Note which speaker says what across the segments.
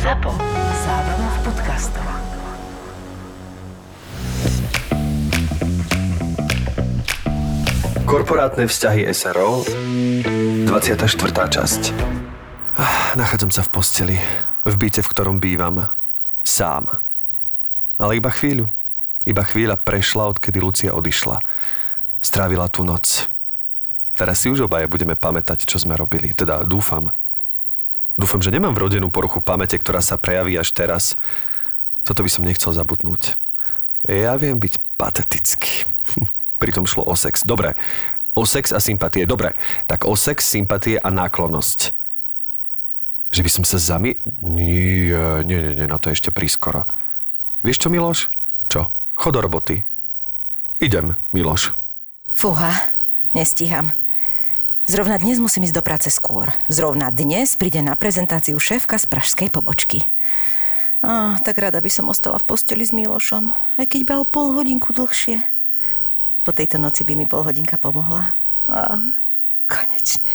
Speaker 1: ZAPO. Zábrná v podcastov.
Speaker 2: Korporátne vzťahy SRO 24. časť Ah, Nachádzam sa v posteli, v byte, v ktorom bývam. Sám. Ale iba chvíľu. Iba chvíľa prešla, odkedy Lucia odišla. Strávila tú noc. Teraz si už obaje budeme pamätať, čo sme robili. Teda dúfam. Dúfam, že nemám vrodenú poruchu pamäte, ktorá sa prejaví až teraz. Toto by som nechcel zabudnúť. Ja viem byť patetický. Pritom šlo o sex. Dobre. O sex a sympatie. Dobre. Tak o sex, sympatie a náklonnosť. Že by som sa zami... Nie, nie, nie, nie, na to je ešte prískoro. Vieš čo, Miloš? Čo? Chod do roboty. Idem, Miloš.
Speaker 3: Fúha, nestíham. Zrovna dnes musím ísť do práce skôr. Zrovna dnes príde na prezentáciu šéfka z pražskej pobočky. Á, tak rada by som ostala v posteli s Milošom, aj keď iba o pol hodinku dlhšie. Po tejto noci by mi pol hodinka pomohla. Á, konečne.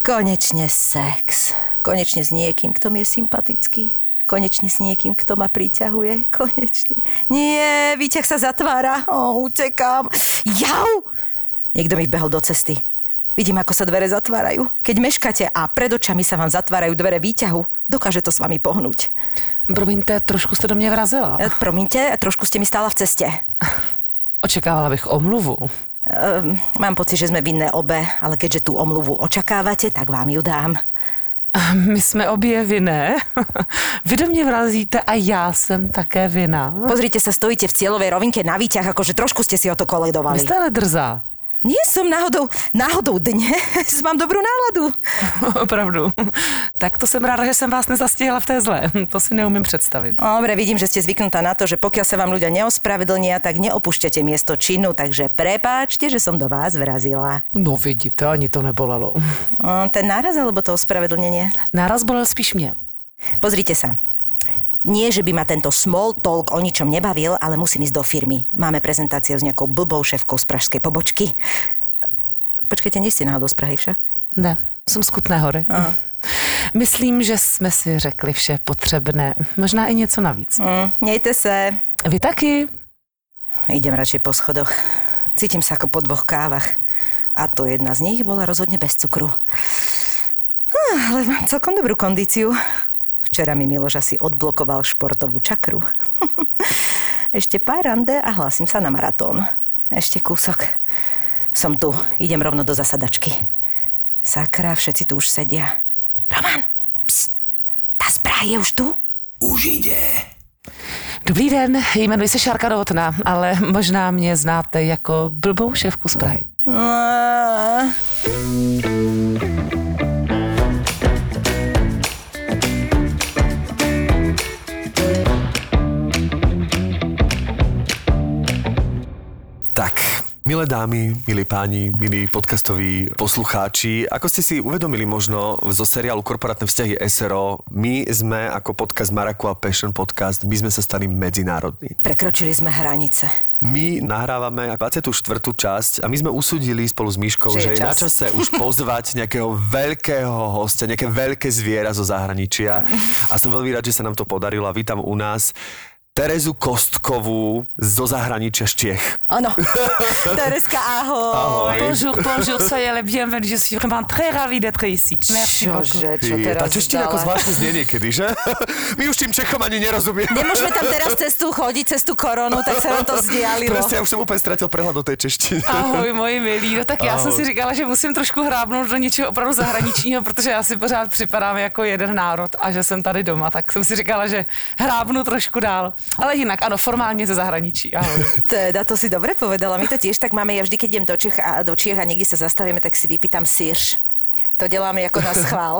Speaker 3: Konečne sex. Konečne s niekým, kto mi je sympatický. Konečne s niekým, kto ma priťahuje. Konečne. Nie, výťah sa zatvára. O, utekám. Jau! Niekto mi behol do cesty. Vidím, ako sa dvere zatvárajú. Keď meškáte a pred očami sa vám zatvárajú dvere výťahu, dokáže to s vami pohnúť.
Speaker 4: Promiňte, trošku jste do mě vrazila.
Speaker 3: E, Promiňte, trošku ste mi stála v ceste.
Speaker 4: Očekávala bych omluvu.
Speaker 3: Um, mám pocit, že sme vinné obe, ale keďže tú omluvu očakávate, tak vám ju dám.
Speaker 4: My jsme obě vinné. Vy do mě vrazíte a já jsem také vina.
Speaker 3: Pozrite sa, stojíte v cieľovej rovinke na výťah, akože trošku ste si o to
Speaker 4: Vy
Speaker 3: koledovali.
Speaker 4: jste ale drzá.
Speaker 3: Nie som náhodou, náhodou dnes mám dobrú náladu.
Speaker 4: Opravdu. Tak to jsem ráda, že jsem vás nezastihla v té zlé. To si neumím představit.
Speaker 3: Dobre, vidím, že ste zvyknutá na to, že pokiaľ sa vám ľudia neospravedlnia, tak neopúšťate miesto činu, takže prepáčte, že som do vás vrazila.
Speaker 4: No vidíte, ani to nebolelo.
Speaker 3: Ten náraz alebo to ospravedlnenie?
Speaker 4: Náraz bolel spíš mě.
Speaker 3: Pozrite sa. Nie, že by ma tento small talk o ničom nebavil, ale musím ísť do firmy. Máme prezentáciu s nejakou blbou šéfkou z pražskej pobočky. Počkajte, nie ste náhodou z Prahy však?
Speaker 4: Ne, jsem z Kutné hory.
Speaker 3: Aha.
Speaker 4: Myslím, že jsme si řekli vše potřebné. Možná i něco navíc.
Speaker 3: Mm, nejte se.
Speaker 4: Vy taky?
Speaker 3: Idem radšej po schodoch. Cítim sa ako po dvoch kávach. A to jedna z nich bola rozhodne bez cukru. Hm, Ale mám celkom dobrú kondíciu. Včera mi Miloš asi odblokoval športovú čakru. Ešte pár rande a hlásim sa na maratón. Ešte kúsok. Som tu. Idem rovno do zasadačky. Sakra, všetci tu už sedia. Roman, pst, tá správa je už tu?
Speaker 4: Dobrý den, jmenuji se Šárka Novotná, ale možná mě znáte jako blbou šéfku z Prahy.
Speaker 2: Tak, milé dámy, milí páni, milí podcastoví poslucháči, ako ste si uvedomili možno zo seriálu Korporátne vzťahy SRO, my sme ako podcast Maraku a Passion Podcast, my sme sa stali medzinárodní.
Speaker 3: Prekročili sme hranice.
Speaker 2: My nahrávame 24. časť a my sme usudili spolu s Myškou,
Speaker 3: Že je
Speaker 2: že, je na
Speaker 3: čas.
Speaker 2: čase už pozvať nejakého veľkého hostia, nejaké veľké zviera zo zahraničia. A som veľmi rád, že sa nám to podarilo a vítam u nás Terezu Kostkovú zo zahraničia z Čiech.
Speaker 3: Áno. Tereska, ahoj.
Speaker 2: Ahoj.
Speaker 4: Bonjour, bonjour, soyez les bienvenus, je suis vraiment très ravie d'être ici. Merci beaucoup.
Speaker 3: Čože, čo
Speaker 2: Ty,
Speaker 3: teraz
Speaker 2: tá čeština ako zvláštne znie niekedy, že? My už tým Čechom ani nerozumieme.
Speaker 3: Nemôžeme tam teraz cestu chodiť, cez tú koronu, tak sa nám to vzdialilo.
Speaker 2: Presne, ja už som úplne stratil prehľad do tej češtiny.
Speaker 4: Ahoj, moji milí. No tak já jsem
Speaker 2: Ahoj.
Speaker 4: si říkala, že musím trošku hrábnout do něčeho opravdu zahraničního, protože já si pořád připadám jako jeden národ a že jsem tady doma, tak jsem si říkala, že hrábnu trošku dál. Ale jinak, ano, formálně ze zahraničí. Ahoj.
Speaker 3: Teda, to si dobre povedala. My to tiež tak máme, ja vždy, keď idem do Čech a, do Čiech a niekde sa zastavíme, tak si vypýtam sírš. To deláme ako na schvál.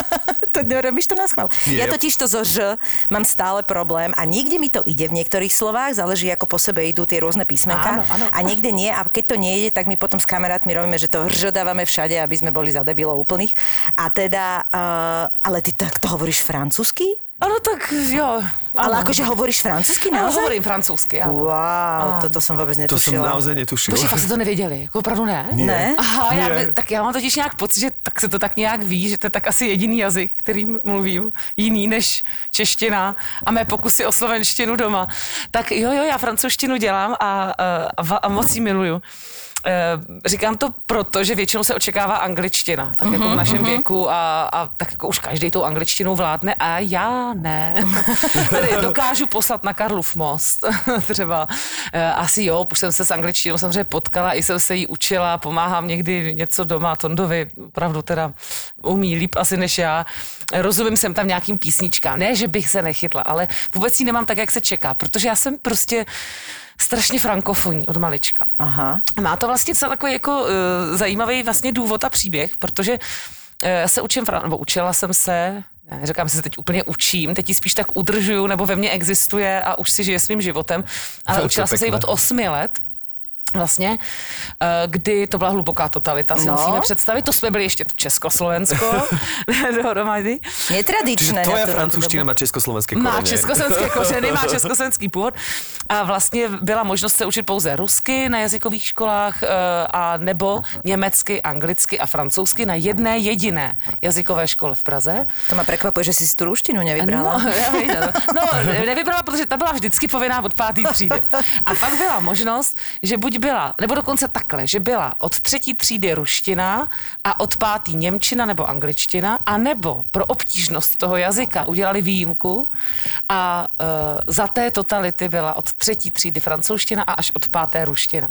Speaker 3: to robíš to na schvál.
Speaker 2: Nie.
Speaker 3: Ja totiž to zo ž mám stále problém a niekde mi to ide v niektorých slovách, záleží ako po sebe idú tie rôzne písmenka
Speaker 4: Áno, áno.
Speaker 3: a niekde nie a keď to nie ide, tak my potom s kamarátmi robíme, že to rž dávame všade, aby sme boli za debilov úplných. A teda, uh, ale ty tak to hovoríš francúzsky?
Speaker 4: Ano, tak jo.
Speaker 3: Ale
Speaker 4: Ano.
Speaker 3: akože hovoríš francúzsky
Speaker 4: Ano,
Speaker 3: naozaj?
Speaker 4: hovorím francouzsky, ano.
Speaker 3: Wow, toto som vôbec
Speaker 2: To som
Speaker 3: netušila.
Speaker 2: naozaj netušil.
Speaker 4: Počkej, fakt jste to nevěděli, jako opravdu ne?
Speaker 3: Ne?
Speaker 4: Aha, já,
Speaker 2: Nie.
Speaker 4: tak já mám totiž nějak pocit, že tak se to tak nějak ví, že to je tak asi jediný jazyk, kterým mluvím, jiný než čeština a mé pokusy o slovenštinu doma. Tak jo, jo, já francouzštinu dělám a, a, a moc ji miluju. Eh, Říkám to proto, že většinou se očekává angličtina, tak jako v našem věku a, a tak jako už každý tou angličtinou vládne a já ne. Tedy dokážu poslat na Karlův most třeba. Eh, Asi jo, už jsem se s angličtinou samozřejmě potkala, i jsem se jí učila, pomáhám někdy něco doma, Tondovi opravdu teda umí líp asi než já. Rozumím jsem tam nějakým písničkám. Ne, že bych se nechytla, ale vůbec ji nemám tak, jak se čeká, protože já jsem prostě strašně frankofonní od malička.
Speaker 3: Aha.
Speaker 4: Má to vlastně celý takový jako uh, zajímavý vlastně důvod a příběh, protože uh, já se učím, nebo učila jsem se, já neříkám, že se teď úplně učím, teď ji spíš tak udržuju, nebo ve mně existuje a už si žije svým životem, ale
Speaker 2: To
Speaker 4: učila jsem se ji od osmi let, vlastně, eh, kdy to byla hluboká totalita, si
Speaker 3: No.
Speaker 4: musíme představit. To jsme byli ještě tu Československo dohromady.
Speaker 3: Netradičné.
Speaker 2: Čiže tvoja
Speaker 3: na tú-
Speaker 2: francúzština má československé
Speaker 4: Má
Speaker 2: korene.
Speaker 4: československé kořeny, má československý původ a vlastně byla možnost se učit pouze rusky na jazykových školách eh, a nebo německy, anglicky a francouzsky na jedné jediné jazykové škole v Praze.
Speaker 3: To ma prekvapuje, že si si tú ruštinu nevybrala.
Speaker 4: No, já vím, no, nevybrala, protože ta byla vždycky povinná od páté třídy. A pak byla možnost, že buď byla, nebo dokonce takhle, že byla od třetí třídy ruština a od pátý němčina nebo angličtina, a nebo pro obtížnost toho jazyka udělali výjimku a uh, za té totality byla od třetí třídy francouzština a až od páté ruština.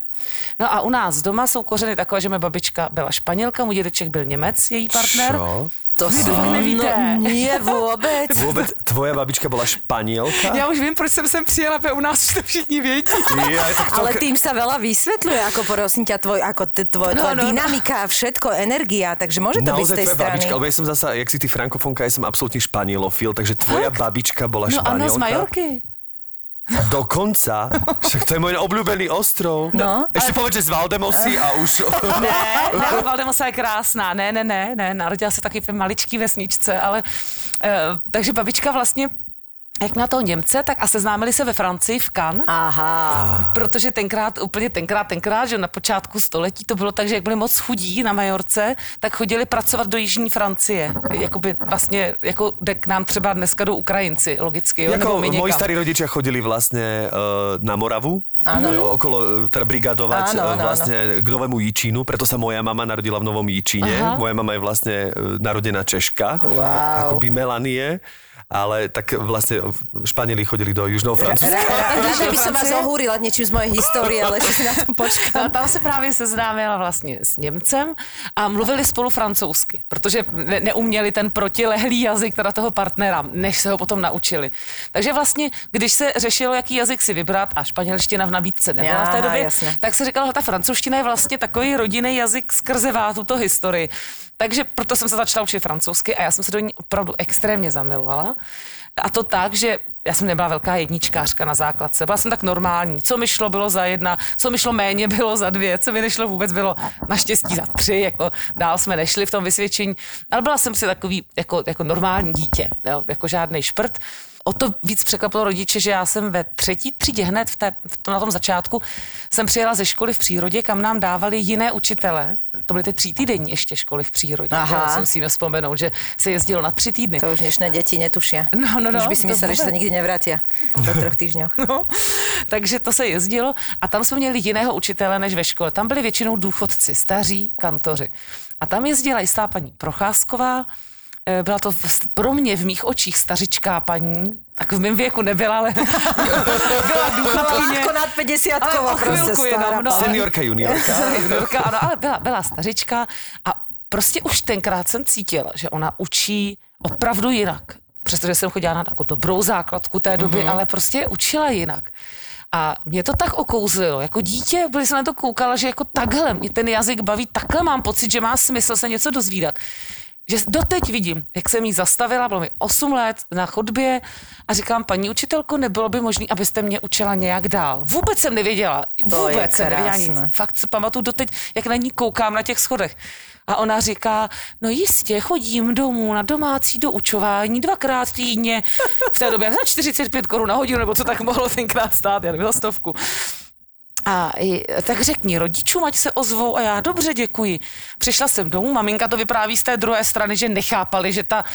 Speaker 4: No a u nás doma jsou kořeny takové, že moje babička byla španělka, můj dědeček byl Němec, její partner.
Speaker 2: Čo?
Speaker 3: To
Speaker 4: Vy to nevíte.
Speaker 3: No, nie vôbec.
Speaker 2: Vôbec tvoja babička bola španielka?
Speaker 4: Já už vím, proč jsem sem přijela, protože u nás už to všichni vědí.
Speaker 2: Ja, tak to...
Speaker 3: Ale tým sa veľa vysvetľuje, ako prosím ťa, tvoj, ako t- tvoj,
Speaker 4: No,
Speaker 3: tvoja
Speaker 4: no, no.
Speaker 3: dynamika, všetko, energia, takže môže to byť z
Speaker 2: Naozaj
Speaker 3: tej
Speaker 2: tvoja
Speaker 3: strany.
Speaker 2: babička, lebo ja som zasa, jak si ty frankofonka, ja som absolútne španielofil, takže tvoja babička bola
Speaker 4: No ano,
Speaker 2: španielka.
Speaker 4: z Majorky.
Speaker 2: Dokonca? Však to je môj obľúbený ostrov.
Speaker 3: No,
Speaker 2: Ešte povedz, že z Valdemosy a už...
Speaker 4: Ne, ne, Valdemosa je krásná, ne, ne, ne, ne, narodila se taky v maličký vesničce, ale, uh, takže babička vlastně jak měla toho Němce, tak a seznámili se ve Francii v Cannes.
Speaker 3: Aha.
Speaker 4: Protože tenkrát, úplně tenkrát, tenkrát, že na počátku století to bylo tak, že jak byli moc chudí na Majorce, tak chodili pracovat do Jižní Francie. Jakoby vlastně, jako jde k nám třeba dneska do Ukrajinci, logicky, jo,
Speaker 2: Jako moji starí rodičia chodili vlastne uh, na Moravu,
Speaker 3: Áno.
Speaker 2: okolo, eh, teda brigadovať
Speaker 3: Áno,
Speaker 2: eh,
Speaker 3: áno,
Speaker 2: vlastne k Novému Jíčínu, preto sa moja mama narodila v Novom Jíčíne.
Speaker 4: Aha.
Speaker 2: Moja mama je vlastne eh, narodená Češka,
Speaker 3: Wow.
Speaker 2: akoby Melanie, ale tak vlastne Španieli chodili do Južného Francúzska.
Speaker 3: Rada, že by som vás ohúrila niečím z mojej histórie, ale ešte si na to počkám.
Speaker 4: No, tam se právě seznámila vlastně s Němcem a mluvili spolu francouzsky, protože ne- neuměli ten protilehlý jazyk teda toho partnera, než se ho potom naučili. Takže vlastně, když se řešilo, jaký jazyk si vybrat a španělština v nabídce nebyla v té době,
Speaker 3: jasně.
Speaker 4: tak se říkalo, že ta francouzština je vlastně takový rodinný jazyk skrze vá tuto historii. Takže proto jsem se začala učit francouzsky a já jsem se do ní opravdu extrémně zamilovala. A to tak, že já jsem nebyla velká jedničkářka na základce, byla jsem tak normální. Co mi šlo, bylo za jedna, co mi šlo méně, bylo za dvě, co mi nešlo vůbec, bylo naštěstí za tři, jako dál jsme nešli v tom vysvědčení. Ale byla jsem si takový jako, jako normální dítě, jo, jako žádný šprt. O to víc překvapilo rodiče, že já jsem ve třetí třídě hned v té, v tom, na tom začátku jsem přijela ze školy v přírodě, kam nám dávali jiné učitele. To byly ty tří týdenní ještě školy v přírodě.
Speaker 3: Aha.
Speaker 4: Já si musíme vzpomenout, že se jezdilo na tři týdny.
Speaker 3: To už dnešné deti netušia.
Speaker 4: No, no, no,
Speaker 3: už by si
Speaker 4: to
Speaker 3: mysleli, že
Speaker 4: vůbec.
Speaker 3: nikdy nevrátia po troch týždňoch.
Speaker 4: No, takže to se jezdilo a tam jsme měli jiného učitele než ve škole. Tam byli většinou důchodci, staří kantoři. A tam jezdila jistá paní Procházková, byla to pro mě v mých očích stařičká paní, tak v mém věku nebyla, ale byla důchodkyně.
Speaker 3: Lehko nad 50
Speaker 4: Ale o chvilku jenom, no.
Speaker 2: Seniorka, juniorka.
Speaker 4: Juniorka, ano, ale byla, byla stařička a prostě už tenkrát jsem cítila, že ona učí opravdu jinak. Přestože jsem chodila na takovou dobrou základku té doby, mm-hmm. ale prostě učila jinak. A mě to tak okouzlilo. Jako dítě, když jsem na to koukala, že jako takhle mě ten jazyk baví, takhle mám pocit, že má smysl se něco dozvídat. Že doteď vidím, jak jsem jí zastavila, bylo mi 8 let na chodbě a říkám, paní učitelko, nebylo by možné, abyste mě učila nějak dál. Vůbec jsem nevěděla, vůbec jsem nevěděla nic. Fakt si pamatuju doteď, jak na ní koukám na těch schodech. A ona říká, no jistě, chodím domů na domácí doučování dvakrát týdně. V té době za 45 korun na hodinu, nebo co tak mohlo tenkrát stát, já nevím, za stovku. A tak řekni rodičům, ať se ozvou a já dobře děkuji. Přišla jsem domů, maminka to vypráví z té druhé strany, že nechápali, že ta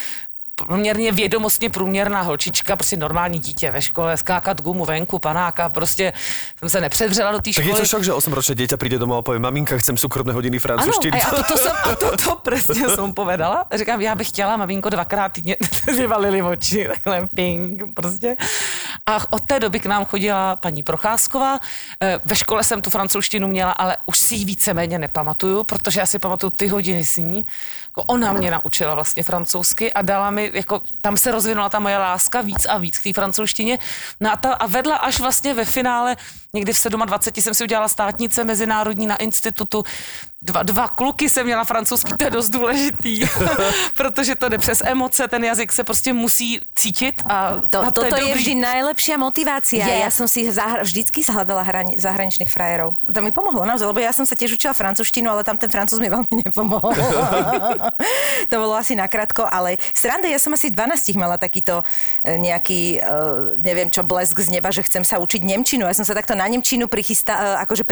Speaker 4: poměrně vědomostně průměrná holčička, prostě normální dítě ve škole, skákat gumu venku, panáka, prostě jsem se nepředřela do té
Speaker 2: Tak
Speaker 4: školy.
Speaker 2: je to šok, že 8-ročné dieťa príde domov a povie, maminka, chcem súkromné hodiny
Speaker 4: Ano,
Speaker 2: francúzštiny.
Speaker 4: a, já, a to, jsem, a to, to přesně jsem povedala. Říkám, já bych chtěla, maminko, dvakrát týdně vyvalili oči, takhle ping, prostě. A od té doby k nám chodila paní Procházková. Eh, Ve škole jsem tu francouzštinu měla, ale už si ji víceméně nepamatuju, protože já si pamatuju ty hodiny s ní. Jako ona mě naučila vlastně francouzsky a dala mi, jako tam se rozvinula ta moje láska víc a víc k té francouzštině. No a, ta, a vedla až vlastně ve finále, někdy v 27 jsem si udělala státnice mezinárodní na institutu. Dva, dva kluky jsem měla francouzský, to je dost důležitý, protože to jde přes emoce, ten jazyk se prostě musí cítit a
Speaker 3: To,
Speaker 4: na to
Speaker 3: toto je,
Speaker 4: dobrý.
Speaker 3: vždy najlepšia motivácia.
Speaker 4: Je.
Speaker 3: Ja som si zahra, vždycky hľadala hrani, zahraničných frajerov. To mi pomohlo naozaj, lebo ja som sa tiež učila francúzštinu, ale tam ten francúz mi veľmi nepomohol. to bolo asi nakrátko, ale sranda, ja som asi v 12 mala takýto e, nejaký, e, neviem čo, blesk z neba, že chcem sa učiť Nemčinu. Ja som sa takto na Nemčinu prichysta, e, akože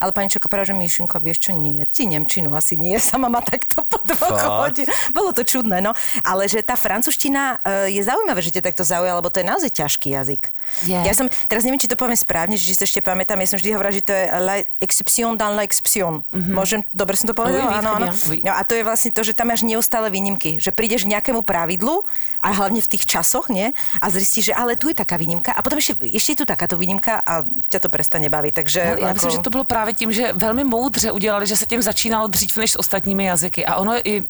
Speaker 3: ale pani Čoko že vieš čo, nie, ty Nemčinu asi nie, sama ma takto po dvoch hodinách bolo to čudné, no. Ale že tá francúzština e, je zaujímavé, že ťa takto zaujala, lebo to je naozaj ťažký jazyk.
Speaker 4: Je.
Speaker 3: Ja som, teraz neviem, či to poviem správne, že či sa ešte pamätám, ja som vždy hovorila, že to je la exception dans la exception. Mm-hmm. Môžem, dobre som to povedala? Áno, áno. No a to je vlastne to, že tam máš neustále výnimky. Že prídeš k nejakému pravidlu a hlavne v tých časoch, nie? A zistíš, že ale tu je taká výnimka a potom ešte, ešte je tu takáto výnimka a ťa to prestane baviť. Takže
Speaker 4: No, já
Speaker 3: ako...
Speaker 4: myslím, že to bylo právě tím, že velmi moudře udělali, že se tím začínalo dřív než s ostatními jazyky. A ono i,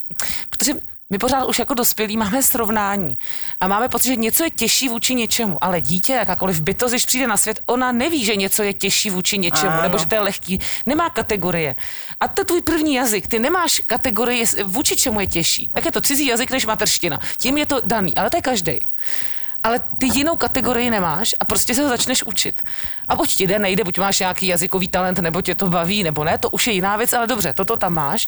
Speaker 4: protože my pořád už jako dospělí máme srovnání a máme pocit, že něco je těžší vůči něčemu, ale dítě, jakákoliv bytost, když přijde na svět, ona neví, že něco je těžší vůči něčemu,
Speaker 3: Ano.
Speaker 4: nebo že to je lehký, nemá kategorie. A to je tvůj první jazyk, ty nemáš kategorii, jest- vůči čemu je těžší. Tak je to cizí jazyk než materština, tím je to daný, ale to je každý. Ale ty jinou kategorii nemáš a prostě se ho začneš učit. A buď ti jde, nejde, buď máš nějaký jazykový talent, nebo tě to baví, nebo ne, to už je jiná věc, ale dobře, toto tam máš.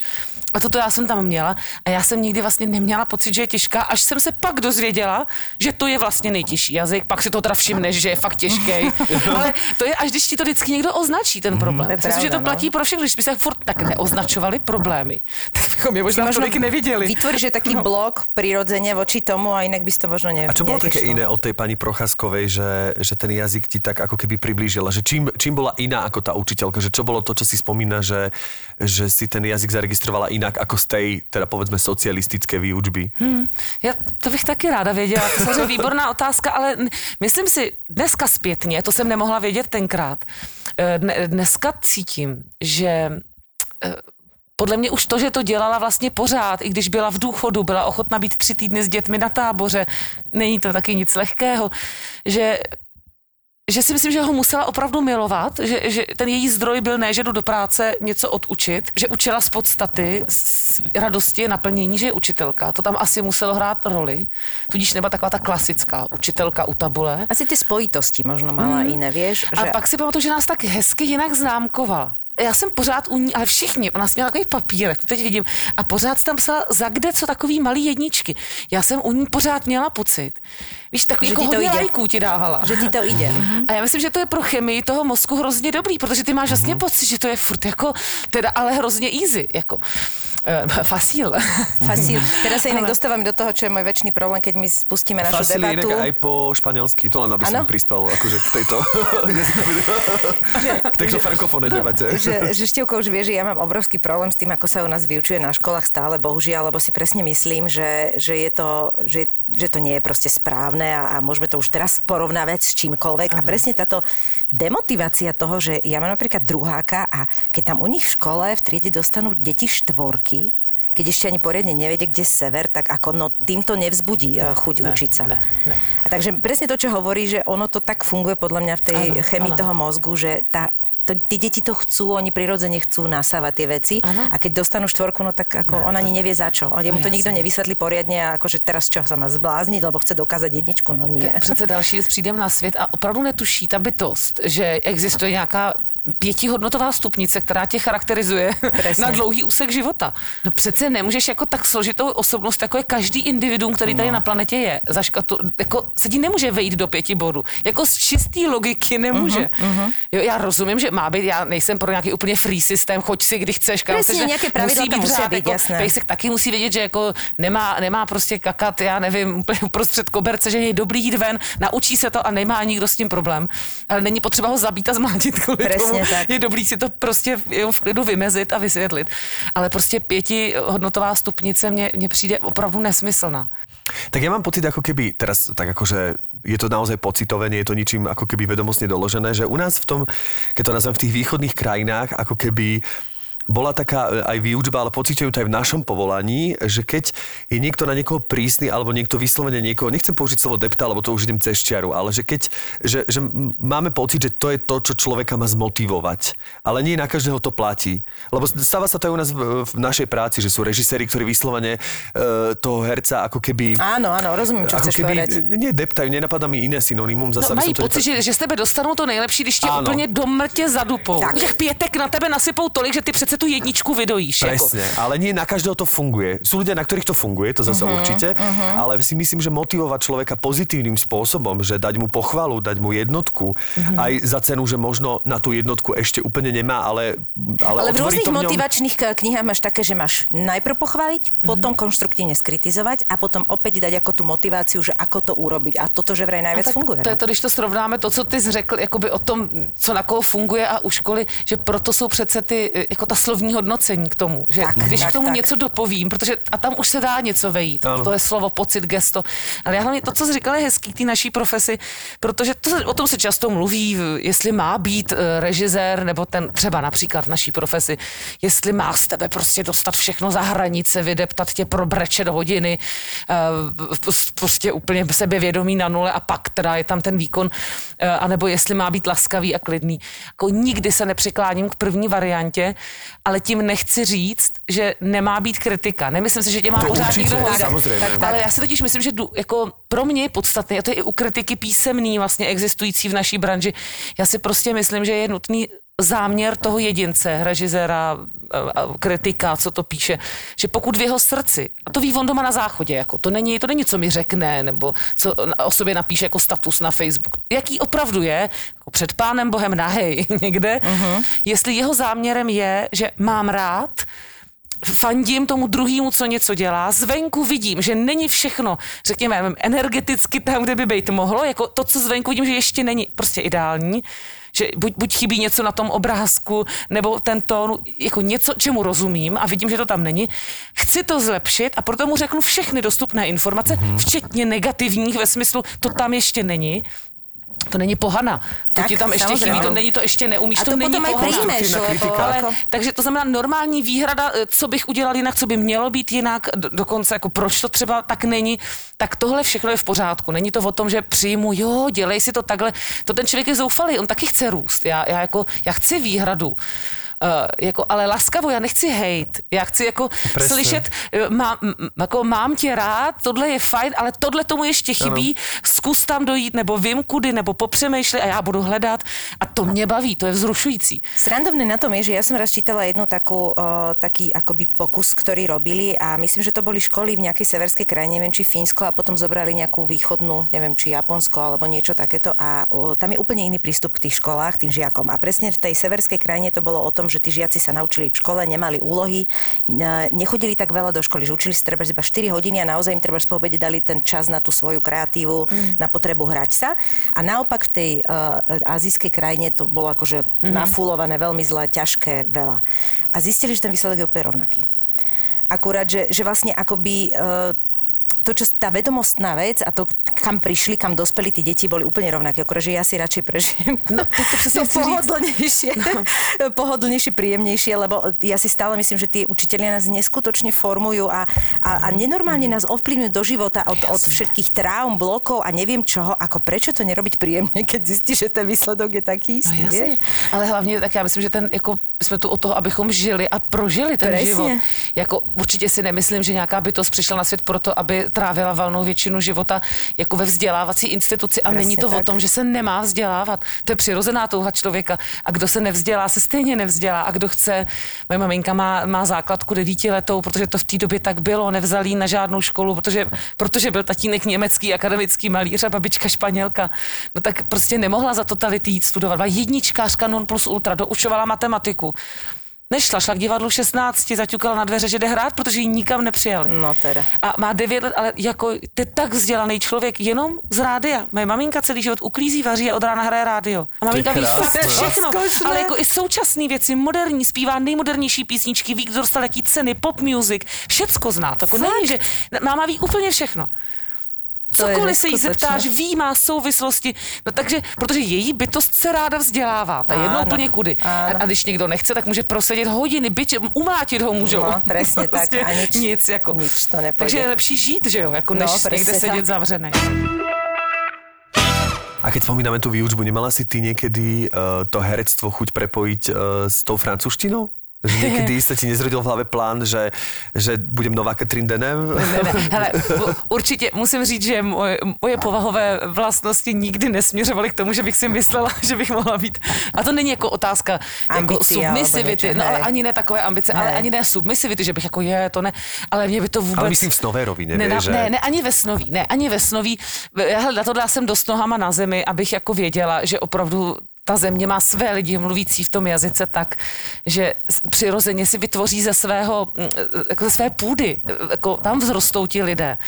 Speaker 4: A toto já jsem tam měla a já jsem nikdy vlastně neměla pocit, že je těžká, až jsem se pak dozvěděla, že to je vlastně nejtěžší jazyk, pak si to teda všimneš, že je fakt těžký. ale to je, až když ti to vždycky někdo označí, ten problém.
Speaker 3: To je
Speaker 4: Myslím, že to
Speaker 3: no.
Speaker 4: platí pro všechny, když by se furt tak neoznačovali problémy, tak bychom je možná tolik neviděli.
Speaker 3: Vytvoríš že taký blok prirodzene voči tomu a inak by to možno ne,
Speaker 2: A čo bolo také iné od tej pani Procházkovej, že, že ten jazyk ti tak ako keby priblížila? Že čím, čím bola iná ako tá učiteľka? Že čo bolo to, čo si spomína, že, že si ten jazyk zaregistrovala inak ako z tej, teda povedzme, socialistické výučby?
Speaker 4: Hmm, já to bych taky ráda věděla. To je samozřejmě výborná otázka, ale myslím si, dneska zpětně, to jsem nemohla vědět tenkrát, eh, dne, dneska cítím, že eh, podle mě už to, že to dělala vlastně pořád, i když byla v důchodu, byla ochotna být tři týdny s dětmi na táboře, není to taky nic lehkého, že že si myslím, že ho musela opravdu milovat, že, že ten její zdroj byl ne, že jdu do práce něco odučit, že učila z podstaty, z radosti, naplnění, že je učitelka. To tam asi muselo hrát roli. Tudíž nebyla taková ta klasická učitelka u tabule.
Speaker 3: Asi ty spojitosti možno mala
Speaker 4: Mhm.
Speaker 3: iné, vieš?
Speaker 4: A pak si pamatuju, že nás tak hezky jinak známkovala. Já jsem pořád u ní, ale všichni, ona měla takový papírek, to teď vidím, a pořád tam psala za kde co takový malý jedničky. Já jsem u ní pořád měla pocit. Víš, takový
Speaker 3: Že
Speaker 4: jako
Speaker 3: ti to
Speaker 4: hodně
Speaker 3: ide.
Speaker 4: lajků ti dávala.
Speaker 3: Že ti to. Mhm.
Speaker 4: A já myslím, že to je pro chemii toho mozku hrozně dobrý, protože ty máš vlastně pocit, že to je furt jako, teda ale hrozně easy, jako uh, fasíl.
Speaker 3: Fasíl. Teraz sa inak dostávam do toho, čo je môj väčší problém, keď my spustíme našu
Speaker 2: Fasili
Speaker 3: debatu.
Speaker 2: inak aj po španielsky. To len aby som
Speaker 3: Áno?
Speaker 2: prispel akože k tejto, k tejto frankofónnej debate.
Speaker 3: že, že Števko už vie, že ja mám obrovský problém s tým, ako sa u nás vyučuje na školách stále, bohužiaľ, lebo si presne myslím, že, že, je to, že, že to nie je proste správne a, a môžeme to už teraz porovnávať s čímkoľvek. A presne táto demotivácia toho, že ja mám napríklad druháka a keď tam u nich v škole v triede dostanú deti štvorky, keď ešte ani poriadne nevedie, kde sever, tak ako no týmto nevzbudí ne, chuť
Speaker 4: ne,
Speaker 3: učiť sa.
Speaker 4: ne, ne.
Speaker 3: A takže presne to, čo hovorí, že ono to tak funguje podľa mňa v tej
Speaker 4: Áno,
Speaker 3: chemii
Speaker 4: áno.
Speaker 3: toho mozgu, že tá, to, tie deti to chcú, oni prirodzene chcú nasávať tie veci.
Speaker 4: Áno.
Speaker 3: A keď dostanú štvorku, no tak ako on ani nevie za čo. On mu to nikto nevysvetlí poriadne a akože teraz čo sa má zblázniť, lebo chce dokázať jedničku, no nie.
Speaker 4: Přece další věc přijdem na svět a opravdu netuší ta bytost, že existuje nějaká pětihodnotová stupnice, která tě charakterizuje
Speaker 3: Přesně.
Speaker 4: na dlouhý úsek života. No přece nemůžeš jako tak složitou osobnost, jako je každý individuum, který tady na planetě je, zaškatu, jako se ti nemůže vejít do pěti bodů. Jako z čistý logiky nemůže. Uh-huh, Jo, já rozumím, že má být, já nejsem pro nějaký úplně free systém, choď si, kdy chceš, kam chceš. ne.
Speaker 3: nějaké pravidla tam musí být,
Speaker 4: jako,
Speaker 3: jasné.
Speaker 4: Pejsek taky musí vědět, že jako nemá, nemá prostě kakat, já nevím, úplně uprostřed koberce, že je dobrý jít ven, naučí se to a nemá nikdo s tím problém. Ale není potřeba ho zabít a zmlátit kvůli
Speaker 3: Přesně
Speaker 4: tomu.
Speaker 3: Tak.
Speaker 4: Je dobrý si to prostě v klidu vymezit a vysvětlit. Ale prostě pětihodnotová stupnice mně, mně přijde opravdu nesmyslná.
Speaker 2: Tak ja mám pocit, ako keby teraz, tak akože je to naozaj pocitové, nie je to ničím ako keby vedomostne doložené, že u nás v tom, keď to nazvem v tých východných krajinách, ako keby bola taká e, aj výučba, ale pociťujem to aj v našom povolaní, že keď je niekto na niekoho prísny, alebo niekto vyslovene niekoho, nechcem použiť slovo depta, lebo to už idem cez čiaru, ale že keď, že, že máme pocit, že to je to, čo človeka má zmotivovať. Ale nie na každého to platí. Lebo stáva sa to aj u nás v, v našej práci, že sú režiséri, ktorí vyslovene e, toho herca ako keby
Speaker 3: Áno, áno, rozumiem, čo
Speaker 2: ako
Speaker 3: chceš
Speaker 2: keby,
Speaker 3: povedať.
Speaker 2: nie deptajú, nenapadá mi iné synonymum. Zase,
Speaker 4: No, mají
Speaker 2: som to
Speaker 4: pocit, že, že z tebe dostanou to nejlepší, když tě
Speaker 2: Ano.
Speaker 4: úplně do mrtě zadupou.
Speaker 3: Tak.
Speaker 4: Těch pětek na tebe nasypou tolik, že ty přece tu jedničku vydojíš. Jako.
Speaker 2: Presne, ale nie na každého to funguje. Sú ľudia, na ktorých to funguje, to zase uh-huh, určite, uh-huh. ale si myslím, že motivovať človeka pozitívnym spôsobom, že dať mu pochvalu, dať mu jednotku, uh-huh. aj za cenu, že možno na tú jednotku ešte úplne nemá, ale, ale,
Speaker 3: Ale v rôznych
Speaker 2: v ňom...
Speaker 3: motivačných k- knihách máš také, že máš najprv pochváliť,
Speaker 2: Mhm.
Speaker 3: potom konštruktívne skritizovať a potom opäť dať ako tú motiváciu, že ako to urobiť. A toto, že vraj najviac funguje.
Speaker 4: To je
Speaker 3: no.
Speaker 4: to, když to srovnáme, to, co ty jsi řekl, jakoby o tom, co na koho funguje a u školy, že proto jsou přece ty, jako ta slovní hodnocení k tomu. Že
Speaker 3: Tak,
Speaker 4: když
Speaker 3: tak,
Speaker 4: k tomu
Speaker 3: tak.
Speaker 4: něco dopovím, protože a tam už se dá něco vejít.
Speaker 2: Ano.
Speaker 4: To je slovo, pocit, gesto. Ale já hlavně to, co jsi říkal, je hezký k té naší profesi, protože to, se- o tom se často mluví, jestli má být eh, režisér, nebo ten třeba například v naší profesi, jestli má z tebe prostě dostat všechno za hranice, vydeptat tě pro brečet hodiny, eh, prostě úplně sebevědomí na nule a pak teda je tam ten výkon, eh, anebo jestli má být laskavý a klidný. Jako nikdy se nepřikláním k první variantě, ale tím nechci říct, že nemá být kritika. Nemyslím si, že tě má
Speaker 2: To
Speaker 4: pořád
Speaker 2: určitě,
Speaker 4: někdo hlídat.
Speaker 2: samozřejmě.
Speaker 4: Tak, ale já si totiž myslím, že du, jako pro mě je podstatné, a to je i u kritiky písemný vlastně existující v naší branži, já si prostě myslím, že je nutný záměr toho jedince, režiséra, a- a kritika, co to píše, že pokud v jeho srdci, a to ví on doma na záchodě, jako to není, to není, co mi řekne, nebo co o sobě napíše jako status na Facebook, jaký opravdu je, jako před pánem Bohem nahej někde, uh-huh. jestli jeho záměrem je, že mám rád, fandím tomu druhému, co něco dělá, zvenku vidím, že není všechno, řekněme, energeticky tam, kde by být mohlo, jako to, co zvenku vidím, že ještě není prostě ideální, že buď, buď chybí něco na tom obrázku, nebo ten tón, jako něco, čemu rozumím a vidím, že to tam není. Chci to zlepšit a proto mu řeknu všechny dostupné informace, mm-hmm. včetně negativních ve smyslu, to tam ještě není. To není pohana. To
Speaker 3: Tak,
Speaker 4: ti tam ještě
Speaker 3: samozřejmě.
Speaker 4: chybí, to není, to ještě neumíš,
Speaker 3: A
Speaker 4: to,
Speaker 3: to
Speaker 4: není
Speaker 3: potom
Speaker 4: pohana.
Speaker 3: príjmeš,
Speaker 2: kritika.
Speaker 4: Ale,
Speaker 3: ako...
Speaker 4: takže to znamená normální výhrada, eh, co bych udělal jinak, co by mělo být jinak, do, dokonce jako proč to třeba tak není, tak tohle všechno je v pořádku. Není to o tom, že přijmu, jo, dělej si to takhle. To ten člověk je zoufalý, on taky chce růst. Já, já, jako, já chci výhradu. Uh, jako, ale laskavo, já nechci hate. Já chci jako
Speaker 2: Presne.
Speaker 4: slyšet, eh, mám, m- jako mám tě rád, tohle je fajn, ale tohle tomu ještě chybí, zkus tam dojít, nebo vím kudy, nebo popřemýšlej a já budu hledat. A to mě baví, to je vzrušující.
Speaker 3: Srandovné na tom je, že ja som raz čítala jednu takú, o, taký akoby pokus, ktorý robili a myslím, že to boli školy v nejakej severskej krajine, neviem, či Fínsko a potom zobrali nejakú východnú, neviem, či Japonsko alebo niečo takéto a o, tam je úplne iný prístup k tých školách, tým žiakom. A presne v tej severskej krajine to bolo o tom, že tí žiaci sa naučili v škole, nemali úlohy, ne- nechodili tak veľa do školy, že učili sa treba iba 4 hodiny a naozaj im treba po obede dali ten čas na tú svoju kreatívu, mm. na potrebu hrať sa. A naopak v tej uh, azijskej krajine to bolo akože mm. nafulované veľmi zle, ťažké, veľa. A zistili, že ten výsledok je úplne rovnaký. Akurát, že, že vlastne akoby uh, to, čo tá vedomostná vec a to, kam prišli, kam dospeli tí deti, boli úplne rovnaké. Akorát, že ja si radšej prežijem
Speaker 4: No, to- to
Speaker 3: to
Speaker 4: chci říct.
Speaker 3: pohodlnejšie, pohodlnejšie, príjemnejšie, lebo ja si stále myslím, že tie učitelia nás neskutočne formujú a, a, a nenormálne nás ovplyvňujú do života od, od všetkých traum, blokov a neviem čoho. Ako prečo to nerobiť príjemne, keď zistíš, že ten výsledok je taký
Speaker 4: No
Speaker 3: istý,
Speaker 4: jasně,
Speaker 3: vieš?
Speaker 4: ale hlavně tak já myslím, že ten, jako, jsme tu o toho, abychom žili a prožili ten
Speaker 3: Presně.
Speaker 4: život. Jako určitě si nemyslím, že nějaká bytost přišla na svět proto, aby trávila valnou většinu života jako ve vzdělávací instituci a
Speaker 3: Presně
Speaker 4: není to o
Speaker 3: tak.
Speaker 4: tom, že se nemá vzdělávat. To je přirozená touha člověka a kdo se nevzdělá, se stejně nevzdělá a kdo chce, moje maminka má, má základku devítiletou, protože to v té době tak bylo, nevzal jí na žádnou školu, protože, protože byl tatínek německý akademický malíř a babička španělka. No tak prostě nemohla za totality jít studovat. Byla jedničkářka non plus ultra, doučovala matematiku. Nešla, šla k divadlu 16, zaťukala na dveře, že jde hrát, protože ji nikam nepřijali.
Speaker 3: No teda.
Speaker 4: A má 9 let, ale jako ty tak vzdělaný člověk jenom z rádia. Moje maminka celý život uklízí, vaří a od rána hraje rádio. A maminka ví fakt všechno,
Speaker 3: Rozkošné.
Speaker 4: ale jako i současné věci, moderní, zpívá nejmodernější písničky, ví, kdo dostal jaký ceny, pop music, všecko zná. To jako není, že máma ví úplně všechno. Cokoliv se jí zeptáš, ví, má souvislosti. No takže, protože její bytost se ráda vzdělává. Ta je jedno úplně kudy. A,
Speaker 3: áno.
Speaker 4: a, když někdo nechce, tak může prosedět hodiny, byť umlátit ho můžou.
Speaker 3: No, presne tak.
Speaker 4: Prostě
Speaker 3: A nič-
Speaker 4: nic, jako.
Speaker 3: nič to nepôjde.
Speaker 4: Takže je lepší žít, že jo, jako
Speaker 3: No,
Speaker 4: než
Speaker 3: presne
Speaker 4: někde
Speaker 3: tak.
Speaker 4: sedět zavřený.
Speaker 2: A keď spomíname tú výučbu, nemala si ty niekedy uh, to herectvo chuť prepojiť uh, s tou francúzštinou? Že niekedy sa ti nezrodil v hlave plán, že, že budem nová Katrin Denev?
Speaker 4: Ne, ne, hele, určitě musím říct, že moje, moje povahové vlastnosti nikdy nesměřovaly k tomu, že bych si myslela, že bych mohla být. A to není jako otázka jako submisivity,
Speaker 3: niečo,
Speaker 4: no ale ani ne takové ambice, ale
Speaker 3: Hej.
Speaker 4: ani ne submisivity, že bych jako je, to ne, ale mě by to vůbec...
Speaker 2: Ale myslím v snové rovině,
Speaker 4: ne,
Speaker 2: že...
Speaker 4: ne, ne, ani ve snoví, ne, ani ve snoví. Hele, na tohle já jsem dost nohama na zemi, abych jako věděla, že opravdu ta země má své lidi mluvící v tom jazyce tak, že přirozeně si vytvoří ze svého, mm, jako ze své půdy, jako tam vzrostou ti lidé.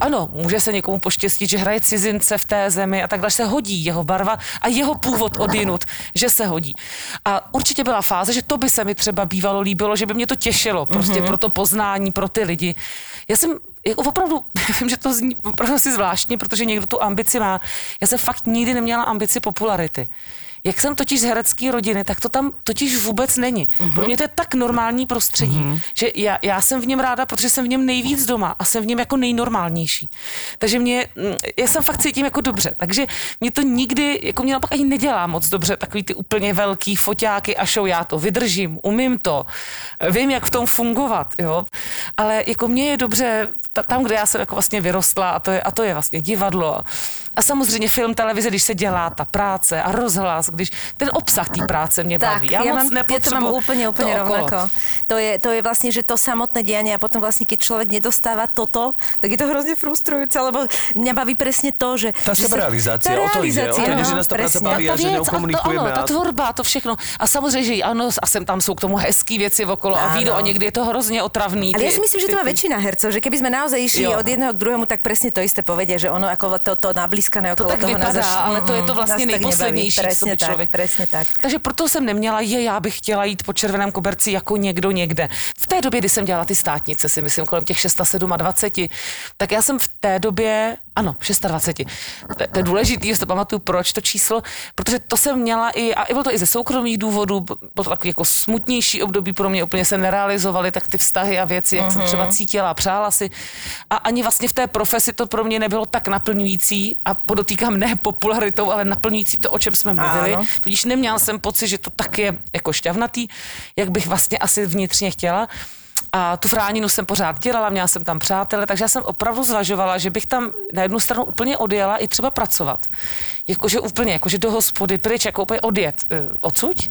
Speaker 4: Ano, může se někomu poštěstit, že hraje cizince v té zemi a tak dále, se hodí jeho barva a jeho původ odinut, že se hodí. A určitě byla fáze, že to by se mi třeba bývalo líbilo, že by mě to těšilo, prostě mm-hmm. pro to poznání, pro ty lidi. Já jsem jako opravdu, já vím, že to zní opravdu asi zvláštně, protože někdo tu ambici má. Já jsem fakt nikdy neměla ambici popularity. Jak jsem totiž z herecké rodiny, tak to tam totiž vůbec není. Mm-hmm. Pro mě to je tak normální prostředí, mm-hmm. že já, já jsem v něm ráda, protože jsem v něm nejvíc doma a jsem v něm jako nejnormálnější. Takže mě, mm, já jsem fakt cítím jako dobře. Takže mě to nikdy, jako mě naopak ani nedělá moc dobře, takový ty úplně velký foťáky a show, já to vydržím, umím to, vím, jak v tom fungovat, jo. Ale jako mně je dobře ta, tam, kde já jsem jako vlastně vyrostla a to je, a to je vlastně divadlo. A samozřejmě film, televize, když se dělá ta práce a rozhlas, když ten obsah té práce mě
Speaker 3: Tak,
Speaker 4: baví.
Speaker 3: ja,
Speaker 4: moc
Speaker 3: mám, ja to mám úplne, úplne
Speaker 4: to
Speaker 3: rovnako. To je, to je vlastne, že to samotné dianie a potom vlastne, keď človek nedostáva toto, tak je to hrozne frustrujúce, lebo mňa baví presne to, že...
Speaker 2: Tá
Speaker 3: že tá
Speaker 2: o to ide, o to ide,
Speaker 3: no,
Speaker 2: že nás práca
Speaker 3: presne.
Speaker 2: baví a
Speaker 4: ta
Speaker 2: že
Speaker 4: věc,
Speaker 2: neokomunikujeme.
Speaker 4: A to, ano, ta
Speaker 2: a-
Speaker 4: tvorba, to všechno. A samozřejmě, že ano, a sem tam jsou k tomu hezký věci okolo a vído a někdy je to hrozně otravný.
Speaker 3: Ale
Speaker 4: ty-
Speaker 3: si myslím, že to má väčšina hercov, že keby sme naozaj išli
Speaker 4: Jo.
Speaker 3: od jedného k druhému, tak presne to isté povedia, že ono ako to, to nablískané
Speaker 4: To
Speaker 3: okolo
Speaker 4: tak
Speaker 3: toho
Speaker 4: vypadá,
Speaker 3: nás
Speaker 4: ale to je to
Speaker 3: Mm,
Speaker 4: vlastně nejposlednější, co by
Speaker 3: Presne tak,
Speaker 4: člověk...
Speaker 3: presne tak.
Speaker 4: Takže proto jsem neměla je, já bych chtěla jít po červeném koberci jako někdo někde. V té době, kdy jsem dělala ty státnice, si myslím, kolem těch 627, tak já jsem v té době, ano, 26. To, to je důležité, že to pamatuju, proč to číslo, protože to jsem měla i, a bylo to i ze soukromých důvodů, bylo to takový jako smutnější období pro mě, úplně se nerealizovaly tak ty vztahy a věci, jak mm-hmm. jsem třeba cítila a přála si. A ani vlastně v té profesi to pro mě nebylo tak naplňující a podotýkám ne popularitou, ale naplňující to, o čem jsme mluvili.
Speaker 3: Ano.
Speaker 4: Tudíž neměla jsem pocit, že to tak je jako šťavnatý, jak bych vlastně asi vnitřně chtěla. A tu fráninu jsem pořád dělala, měla jsem tam přátele, takže já jsem opravdu zvažovala, že bych tam na jednu stranu úplně odjela i třeba pracovat. Jakože úplně, jakože do hospody, pryč, jako úplně odjet. Uh, odsuť?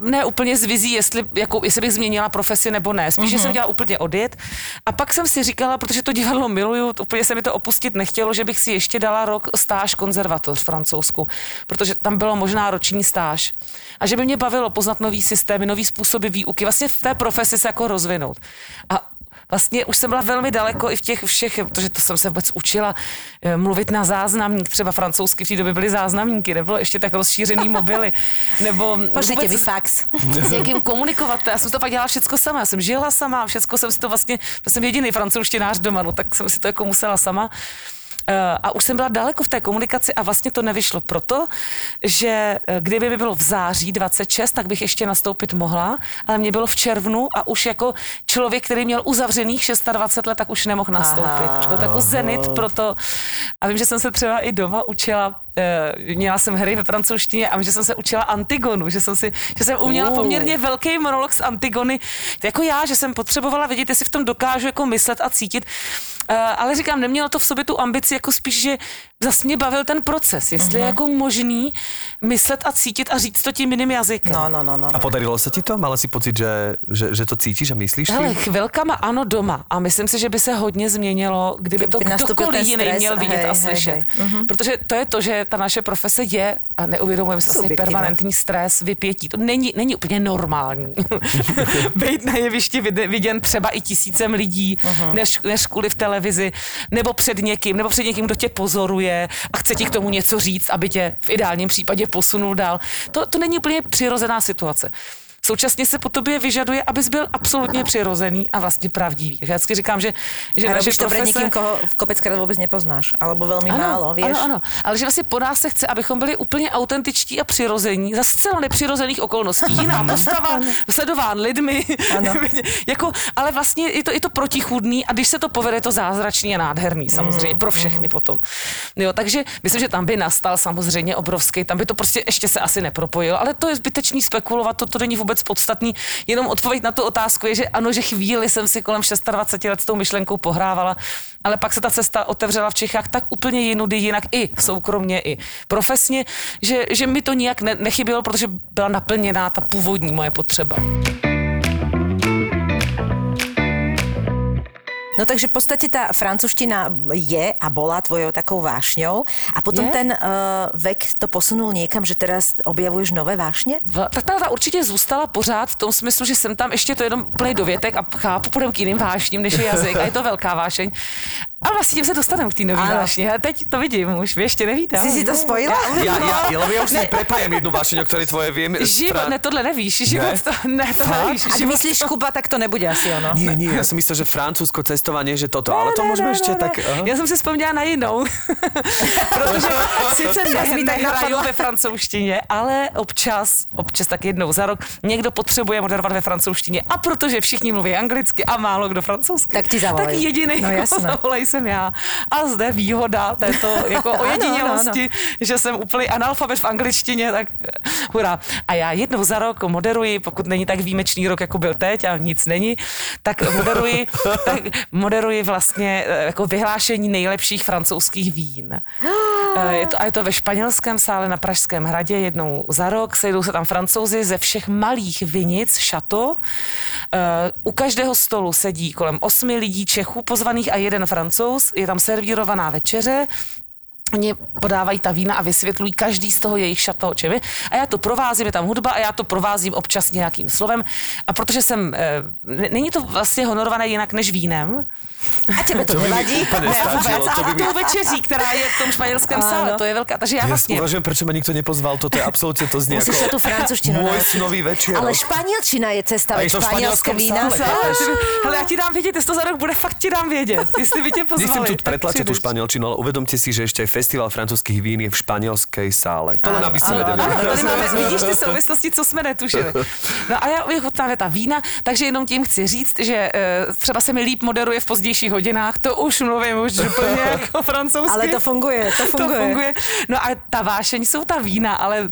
Speaker 4: Ne úplně z vizí, jestli, jako, jestli bych změnila profesi nebo ne. Spíš, mm-hmm. že jsem chtěla úplně odjet. A pak jsem si říkala, protože to divadlo miluju, úplně se mi to opustit nechtělo, že bych si ještě dala rok stáž konzervatoř v Francouzsku, protože tam bylo možná roční stáž. A že by mě bavilo poznat nový systémy, nový způsoby výuky, vlastně v té profesi se jako rozvinout. A vlastně už jsem byla velmi daleko i v těch všech, protože to jsem se vůbec učila eh, mluvit na záznamník, třeba francouzsky v té době byly záznamníky, nebylo ještě tak rozšířený mobily, nebo
Speaker 3: Pošlite
Speaker 4: vůbec
Speaker 3: mi fax.
Speaker 4: s někým komunikovat. Já jsem to pak dělala všecko sama, já jsem žila sama, všecko jsem si to vlastně, to jsem jediný francouzštinář doma, no, tak jsem si to jako musela sama. Eh, A už jsem byla daleko v té komunikaci a vlastně to nevyšlo proto, že eh, kdyby mi bylo v září 26, tak bych ještě nastoupit mohla, ale mě bylo v červnu a už jako člověk, který měl uzavřených 26 let, tak už nemohl nastoupit.
Speaker 3: Aha.
Speaker 4: Byl to jako zenit proto. A vím, že jsem se třeba i doma učila eh, měla jsem hry ve francouzštině a vím, že jsem se učila Antigonu, že jsem, si, že jsem uměla
Speaker 3: Uh.
Speaker 4: poměrně velký monolog z Antigony, jako já, že jsem potřebovala vědět, jestli v tom dokážu jako myslet a cítit. Uh, ale říkám, nemělo to v sobě tu ambici, jako spíš, že zase mě bavil ten proces, jestli
Speaker 3: Mhm.
Speaker 4: je jako možný myslet a cítit a říct to tím jiným jazykem.
Speaker 3: No, no, no, no.
Speaker 2: A podarilo sa ti to? Mala si pocit, že, že, že to cítíš a myslíš
Speaker 4: Hele, chvilkama ano doma a myslím si, že by se hodně změnilo, kdyby to
Speaker 3: Kdyby nastupil
Speaker 4: kdokoliv jiný
Speaker 3: stres,
Speaker 4: měl vidět
Speaker 3: hej,
Speaker 4: a
Speaker 3: hej,
Speaker 4: slyšet.
Speaker 3: hej. Mhm.
Speaker 4: Protože to je to, že ta naše profese je, a neuvědomujeme si vlastně permanentní stres, vypětí. To není, není úplně normální. Být na jevišti viděn třeba i tisícem lidí,
Speaker 3: Mhm.
Speaker 4: než, než kvůli v televizi, nebo před někým, nebo před někým, kdo tě pozoruje a chce ti k tomu něco říct, aby tě v ideálním případě posunul dál. To, to není úplně přirozená situace. Současně se po tobě vyžaduje, abys byl absolutně přirozený a vlastně pravdivý. Já vždycky říkám, že, že
Speaker 3: A
Speaker 4: naše profese...
Speaker 3: někým, koho v kopeckrát vůbec nepoznáš. Alebo velmi málo, víš?
Speaker 4: Ano, ano, ale že vlastně po nás se chce, abychom byli úplně autentičtí a přirození za zcela nepřirozených okolností. Jiná postava, sledován lidmi,
Speaker 3: Ano.
Speaker 4: jako, ale vlastně je to, je to protichůdný a když se to povede, je to zázračný a nádherný samozřejmě pro všechny potom. Jo, takže myslím, že tam by nastal samozřejmě obrovský, tam by to prostě ještě se asi nepropojilo, ale to je zbytečný spekulovat, to, to není vůbec podstatný, jenom odpověď na tu otázku je, že ano, že chvíli jsem si kolem 26 let s tou myšlenkou pohrávala, ale pak se ta cesta otevřela v Čechách tak úplně jinudy, jinak i soukromně, i profesně, že, že mi to nijak ne, nechybělo, protože byla naplněná ta původní moje potřeba.
Speaker 3: No takže v podstate tá francúzština je a bola tvojou takou vášňou a potom
Speaker 4: Je?
Speaker 3: ten uh, vek to posunul niekam, že teraz objavuješ nové vášně?
Speaker 4: V- Tak ta, ta určitě zůstala pořád v tom smyslu, že jsem tam ještě to jenom plný dovětek a chápu, půjdeme k jiným vášním, než je jazyk a je to velká vášeň. A vlastně tím se dostaneme k té nové
Speaker 3: Ano.
Speaker 4: vášni. A teď to vidím, už vy ještě nevíte.
Speaker 3: Jsi si to spojila?
Speaker 2: Ja, ja, ja, lebo ja už si prepájem jednu vášeň, o ktorej tvoje viem.
Speaker 4: Život, ne, tohle nevíš, život,
Speaker 2: Ne?
Speaker 4: to, ne, to
Speaker 2: Fakt?
Speaker 4: nevíš. Život,
Speaker 3: myslíš Kuba, tak to nebude asi ono.
Speaker 2: Nie, nie, ja som myslel, že Francúzsko cestovanie, že toto, ale to môžeme ešte tak... aha.
Speaker 4: Já jsem si vzpomněla na jinou. Protože sice ne, nehraju ve francouzštině, ale občas, občas tak jednou za rok, někdo potřebuje moderovat ve francouzštině. A protože všichni mluví anglicky a málo kdo francouzsky,
Speaker 3: Tak ti zavolej.
Speaker 4: tak jediný,
Speaker 3: No,
Speaker 4: jsem já. A zde výhoda této jako
Speaker 3: Ano,
Speaker 4: ojedinělosti, že jsem úplný analfabet v angličtině, tak hurá. A já jednou za rok moderuji, pokud není tak výjimečný rok, jako byl teď a nic není, tak moderuji, tak moderuji vlastně eh, jako vyhlášení nejlepších francouzských vín. Eh, Je to, a je to ve španělském sále na Pražském hradě jednou za rok. Sejdou se tam francouzi ze všech malých vinic, šato. Eh, U každého stolu sedí kolem osmi lidí Čechů pozvaných a jeden francouz. Je tam servírovaná večeře. Oni podávají ta vína a vysvětlují každý z toho jejich šato čem je. A já to provázím, je tam hudba a já to provázím občas nějakým slovem. A protože jsem, n- není to vlastně honorované jinak než vínem,
Speaker 3: A tebe to,
Speaker 2: To
Speaker 3: nevadí?
Speaker 2: stačilo,
Speaker 4: vůbec,
Speaker 2: to by
Speaker 4: a
Speaker 2: mi...
Speaker 4: tou večeří, která je v tom španělském sále, to je velká. Takže já vlastně...
Speaker 2: uvažujem, prečo ma nikto nepozval, toto je absolútne to
Speaker 3: sa tú francúzštinu
Speaker 2: môj
Speaker 3: naučiť.
Speaker 2: snový večer.
Speaker 3: Ale španielčina je cesta,
Speaker 2: A
Speaker 3: veď
Speaker 2: je to španielskom
Speaker 3: vína.
Speaker 4: Hele, já ti dám vědět, jestli to za rok bude, fakt ti dám vědět, jestli by tě pozvali.
Speaker 2: Nechcem tu tú
Speaker 4: přijdeš.
Speaker 2: španielčinu, ale uvedomte si, že ešte aj festival francúzských vín je v španielskej sále. To len aby ste vedeli.
Speaker 4: Ano, tady máme, vidíš ty souvislosti, co jsme netušili. No a já vychutnáme ta vína, takže jenom tím chci říct, že eh, třeba se mi líp moderuje v pozdějších hodinách, to už mluvím už úplně jako francouzsky.
Speaker 3: Ale to funguje, to funguje.
Speaker 4: To funguje. No a ta vášeň jsou ta vína, ale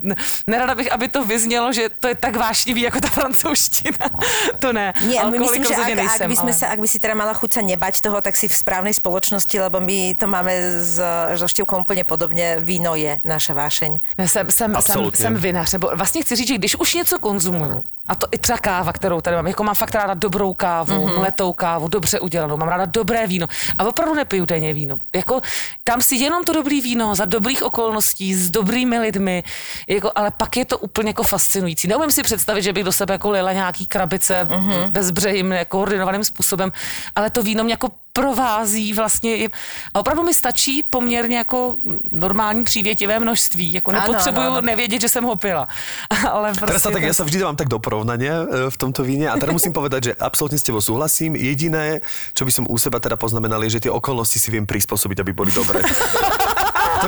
Speaker 4: nerada bych, aby to vyznělo, že to je tak vášnivý jako ta francouzština. To ne.
Speaker 3: Nie, my myslím, že ak, ak,
Speaker 4: nejsem,
Speaker 3: by sme
Speaker 4: ale-
Speaker 3: sa, ak by si teda mala chuť sa nebať toho, tak si v správnej spoločnosti, lebo my to máme s, so Števkou úplne podobne. Víno je naša vášeň.
Speaker 4: Ne, Jsem, jsem, jsem, jsem vinař, nebo vlastně chci říct, že když už něco konzumuju, A to i třeba káva, kterou tady mám. Jako mám fakt ráda dobrou kávu,
Speaker 3: Mhm.
Speaker 4: mm-hmm. mletou kávu, dobře udělanou. Mám ráda dobré víno. A opravdu nepiju denně víno. Jako tam si jenom to dobrý víno za dobrých okolností, s dobrými lidmi. Jako, ale pak je to úplně jako fascinující. Neumím si představit, že bych do sebe jako lila nějaký krabice
Speaker 3: Mhm.
Speaker 4: mm-hmm. bezbřehým, jako koordinovaným způsobem. Ale to víno mě jako provází vlastně i- a opravdu mi stačí poměrně jako normální přívětivé množství. Jako
Speaker 3: Ano,
Speaker 4: nepotřebuju
Speaker 3: ano, ano.
Speaker 4: nevědět, že jsem ho pila. Ale prostě
Speaker 2: Teraz sa tak,
Speaker 4: to-
Speaker 2: ja sa vždy dávam tak do porovnania e, v tomto víne a teda musím povedať, že absolútne s tebou súhlasím. Jediné, čo by som u seba teda poznamenal, je, že tie okolnosti si viem prispôsobiť, aby boli dobré.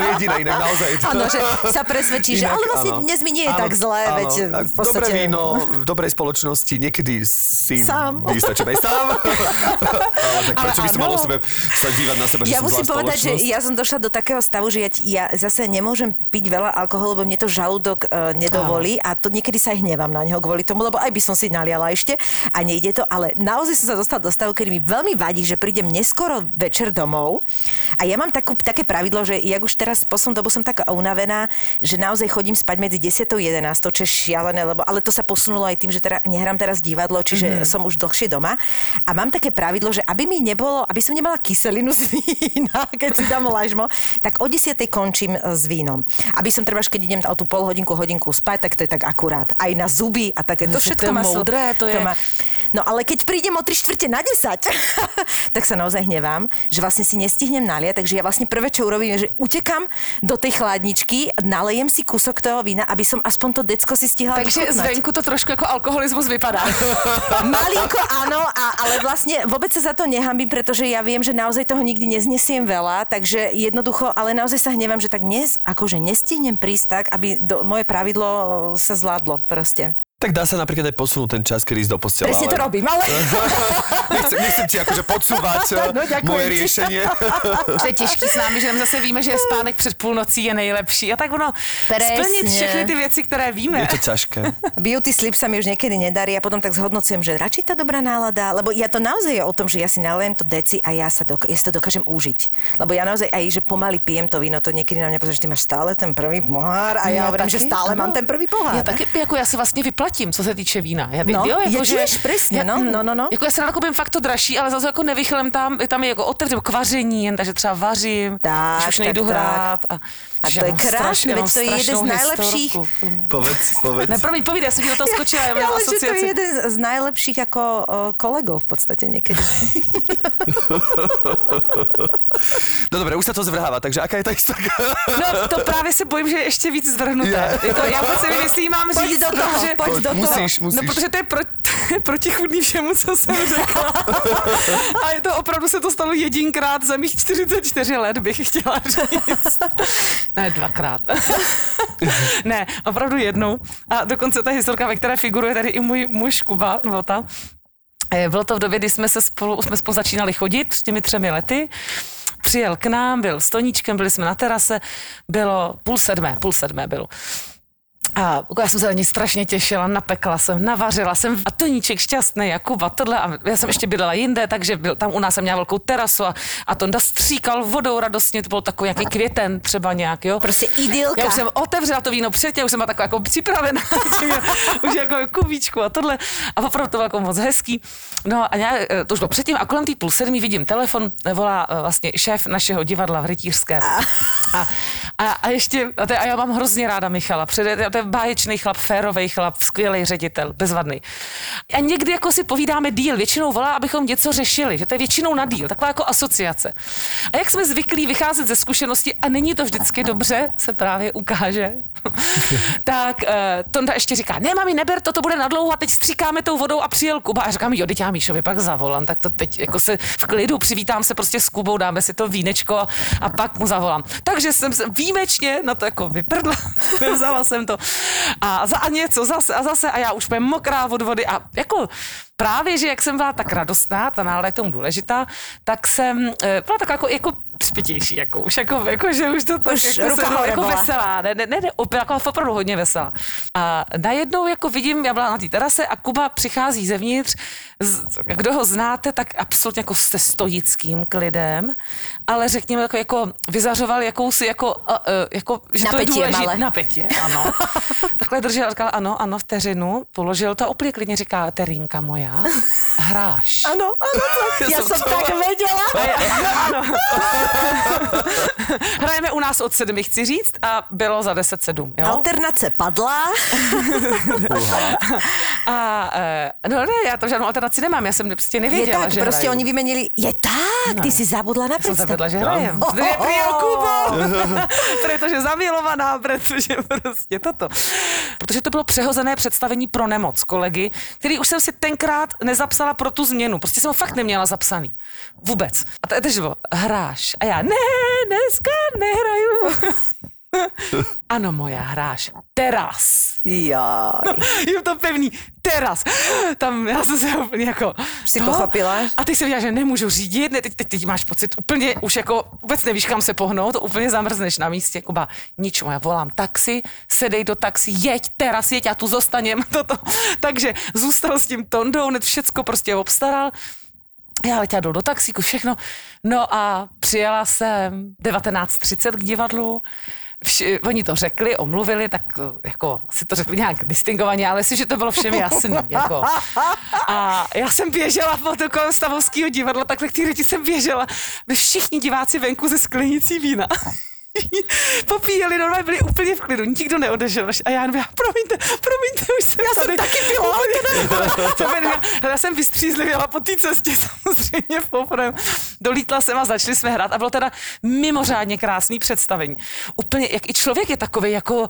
Speaker 2: to je jediné, inak naozaj. To...
Speaker 3: Áno, že sa presvedčí, že ale vlastne
Speaker 2: áno.
Speaker 3: dnes mi nie je
Speaker 2: Áno,
Speaker 3: tak zlé,
Speaker 2: áno.
Speaker 3: veď v podstate...
Speaker 2: Dobré víno, v dobrej spoločnosti, niekedy si
Speaker 3: Sám.
Speaker 2: vystačím aj sám. ale tak prečo by som mal o
Speaker 4: áno.
Speaker 2: sebe stať dívať na seba, že
Speaker 3: Ja musím povedať, že ja som došla do takého stavu, že ja, ti- ja zase nemôžem piť veľa alkoholu, lebo mne to žalúdok uh, nedovolí a to niekedy sa aj hnevám na neho kvôli tomu, lebo aj by som si naliala ešte a nejde to, ale naozaj som sa dostala do stavu, kedy mi veľmi vadí, že prídem neskoro večer domov a ja mám takú, také pravidlo, že jak už teraz poslednú dobu som taká unavená, že naozaj chodím spať medzi 10 a 11, čo je šialené, lebo, ale to sa posunulo aj tým, že teda nehrám teraz divadlo, čiže mm-hmm. som už dlhšie doma a mám také pravidlo, že aby mi nebolo, aby som nemala kyselinu z vína, keď si dám lažmo, tak o 10 končím e, s vínom. Aby som treba, keď idem o tú pol hodinku, hodinku spať, tak to je tak akurát. Aj na zuby a také. To všetko
Speaker 4: to je
Speaker 3: má...
Speaker 4: moudré, to je.
Speaker 3: Má... No ale keď prídem o 3 štvrte na 10, tak sa naozaj hnevám, že vlastne si nestihnem naliať, takže ja vlastne prvé, čo urobím, je, že utekam do tej chladničky, nalejem si kúsok toho vína, aby som aspoň to decko si stihla
Speaker 4: Takže
Speaker 3: vychutnať.
Speaker 4: zvenku to trošku jako alkoholismus vypadá.
Speaker 3: Malinko áno, a, ale vlastne vôbec sa za to nehambím, pretože ja viem, že naozaj toho nikdy neznesiem veľa, takže jednoducho, ale naozaj sa hnevám, že tak dnes akože nestihnem prísť tak, aby do, moje pravidlo sa zvládlo proste.
Speaker 2: Tak dá sa napríklad aj posunúť ten čas, kedy ísť do postele.
Speaker 3: Presne to
Speaker 2: ale...
Speaker 3: robím, ale...
Speaker 2: Nechcem, nechcem ti akože podsúvať
Speaker 3: No,
Speaker 2: no, moje riešenie.
Speaker 4: To je těžký s námi, že zase víme, že spánek před půlnocí je nejlepší. A tak ono,
Speaker 3: Presne.
Speaker 4: splnit všechny ty věci, které víme.
Speaker 2: Je to ťažké.
Speaker 3: Beauty sleep sa mi už niekedy nedarí a potom tak zhodnocujem, že radšej tá dobrá nálada, lebo ja to naozaj je o tom, že ja si nalejem to deci a ja, sa dok- ja si to dokážem užiť. Lebo ja naozaj aj, že pomaly pijem to víno, to niekedy na mňa pozrie, že ty máš stále ten prvý pohár a ja, hovorím, že stále mám ten prvý pohár.
Speaker 4: Já taky, jako já se vlastně vyplatím, co se týče vína. Já,
Speaker 3: No,
Speaker 4: jo, jako,
Speaker 3: je
Speaker 4: že,
Speaker 3: tiež, presne, no, no, no, no.
Speaker 4: Jako já se nakupím fakt to dražší, ale zase jako nevychlem tam, tam je jako otevřím k vaření, jen, takže třeba vařím,
Speaker 3: Tak,
Speaker 4: když už
Speaker 3: tak,
Speaker 4: nejdu
Speaker 3: tak.
Speaker 4: hrát. A,
Speaker 3: A
Speaker 4: že
Speaker 3: to je
Speaker 4: strašně-
Speaker 3: veď to je jeden z najlepších-.
Speaker 2: Povedz, povedz.
Speaker 4: Ne, promiň, povídej, já jsem ti do toho skočila, já
Speaker 3: Ja,
Speaker 4: mám
Speaker 3: ale že to je jeden z najlepších ako o, kolegov v podstate niekedy.
Speaker 2: No dobre, už sa to zvrháva, takže aká je tá historka?
Speaker 4: No, to právě se bojím, že je ještě víc zvrhnuté.
Speaker 2: Je.
Speaker 4: Jako, já vůbec nevím, jestli jí mám
Speaker 3: Pojď
Speaker 4: říct.
Speaker 3: do toho,
Speaker 4: protože-
Speaker 3: pojď do toho.
Speaker 2: Musíš, musíš.
Speaker 4: No, protože to je, pro, to je protichudný všemu, co jsem řekla. A je to opravdu se to stalo jedinkrát za mých 44 let, bych chtěla říct. Ne, dvakrát. ne, opravdu jednou. A dokonce ta historka, ve které figuruje tady i můj muž Kuba, nebo ta, Eh, Bylo to v době, kdy jsme se spolu, jsme spolu začínali chodit s těmi třemi lety. Přijel k nám, byl s Toníčkem, byli jsme na terase, bylo půl sedmé, půl sedmé bylo. A já jsem se na ní strašně těšila, napekla jsem, navařila jsem a Toníček šťastný, Jakub a tohle. A já jsem ještě bydlela jinde, takže byl, tam u nás jsem měla velkou terasu a, a Tonda stříkal vodou radostně, to byl takový nějaký květen třeba nějak, jo.
Speaker 3: Prostě idylka.
Speaker 4: Já už jsem otevřela to víno předtím, už jsem byla taková jako připravená, už jako kubíčku a tohle. A opravdu to bylo jako moc hezký. No a já, to už bylo předtím a kolem té půl sedmí vidím telefon, volá eh, vlastně šéf našeho divadla v Rytířském. A, a, a ještě, a, to, a já mám hrozně ráda Michala, přede, to je báječný chlap, férový chlap, skvělý ředitel, bezvadný. A někdy jako si povídáme díl, většinou volá, abychom něco řešili, že to je většinou na díl, taková jako asociace. A jak jsme zvyklí vycházet ze zkušenosti a není to vždycky dobře, se právě ukáže, tak uh, Tonda ještě říká, ne mami, neber to, to bude nadlouho a teď stříkáme tou vodou a přijel Kuba. A říkám, jo, teď já Míšovi pak zavolám, tak to teď jako se v klidu přivítám se prostě s Kubou, dáme si to vínečko a, a pak mu zavolám. Takže jsem se výjimečně na to jako vyprdla, vzala jsem to a, za, a něco zase a zase a já už jsem mokrá od vody a jako právě, že jak jsem byla tak radostná, ta nálada je k tomu důležitá, tak jsem eh, byla tak jako, jako zpětější, jako už jako, jako, že už to tak
Speaker 3: Už
Speaker 4: jako,
Speaker 3: ruka
Speaker 4: se,
Speaker 3: hore
Speaker 4: jako veselá, ne, ne, ne, ne opět, jako opravdu hodně veselá. A najednou jako vidím, já byla na té terase a Kuba přichází zevnitř, z, kdo ho znáte, tak absolutně jako se stoickým klidem, ale řekněme jako, jako vyzařoval jakousi jako, uh, uh, jako že to je důležité. Napětě, ano. Takhle držel a říkal, ano, ano, vteřinu, položil to a úplně klidně říká, Terínka moja, hráš.
Speaker 3: Ano, ano, to,
Speaker 4: Já som to-
Speaker 3: tak vedela.
Speaker 4: Hrajeme u nás od sedmi, chci říct, a bylo za 10-7, jo?
Speaker 3: Alternace padla.
Speaker 4: A, eh, no ne, já tam žádnou alternaci nemám, já jsem prostě
Speaker 3: Je
Speaker 4: nevěděla,
Speaker 3: tak,
Speaker 4: že
Speaker 3: prostě
Speaker 4: hraju.
Speaker 3: oni vymenili. Je tak, ty si zabudla na
Speaker 4: Já jsem
Speaker 3: predstavu.
Speaker 4: zavedla, že hrajem.
Speaker 3: No.
Speaker 4: Je Kubo, protože zamilovaná, protože prostě toto. Protože to bylo přehozené představení pro nemoc kolegy, který už jsem si tenkrát nezapsala pro tu změnu. Prostě jsem ho fakt neměla zapsaný. Vůbec. A to, takže bylo, hráš. A já, ne, dneska nehraju. ano, moja, hráš. Teraz.
Speaker 3: Jaj.
Speaker 4: Je to pevný. Teraz. Tam já jsem se úplně jako...
Speaker 3: Si
Speaker 4: to?
Speaker 3: pochopila?
Speaker 4: A ty si viděla, že nemůžu řídit, ne, teď, teď, teď, máš pocit úplně, už jako vůbec nevíš, kam se pohnout, úplně zamrzneš na místě, Kuba, nič, já volám taxi, sedej do taxi, jeď teraz, jeď, já tu zostanem, toto. Takže zůstal s tím Tondou, hned všecko prostě obstaral. Já letěla dolů do taxíku, všechno. No a přijela jsem 19.30 k divadlu, Vši, oni to řekli, omluvili, tak to, jako si to řekli nějak distingovaně, ale si, že to bylo všem jasný. Jako. A já jsem běžela po to kolem Stavovského divadla, takhle k té jsem běžela. Všichni diváci venku ze sklenicí vína. Popíjeli, normálně byli úplně v klidu, nikdo neodešel. A já já, promiňte, promiňte, už jsem já tady.
Speaker 3: taky pila.
Speaker 4: já, já jsem vystřízlivěla po té cestě samozřejmě poprvé. Dolítla jsem a začali jsme hrát a bylo teda mimořádně krásný představení. Úplně, jak i člověk je takový jako,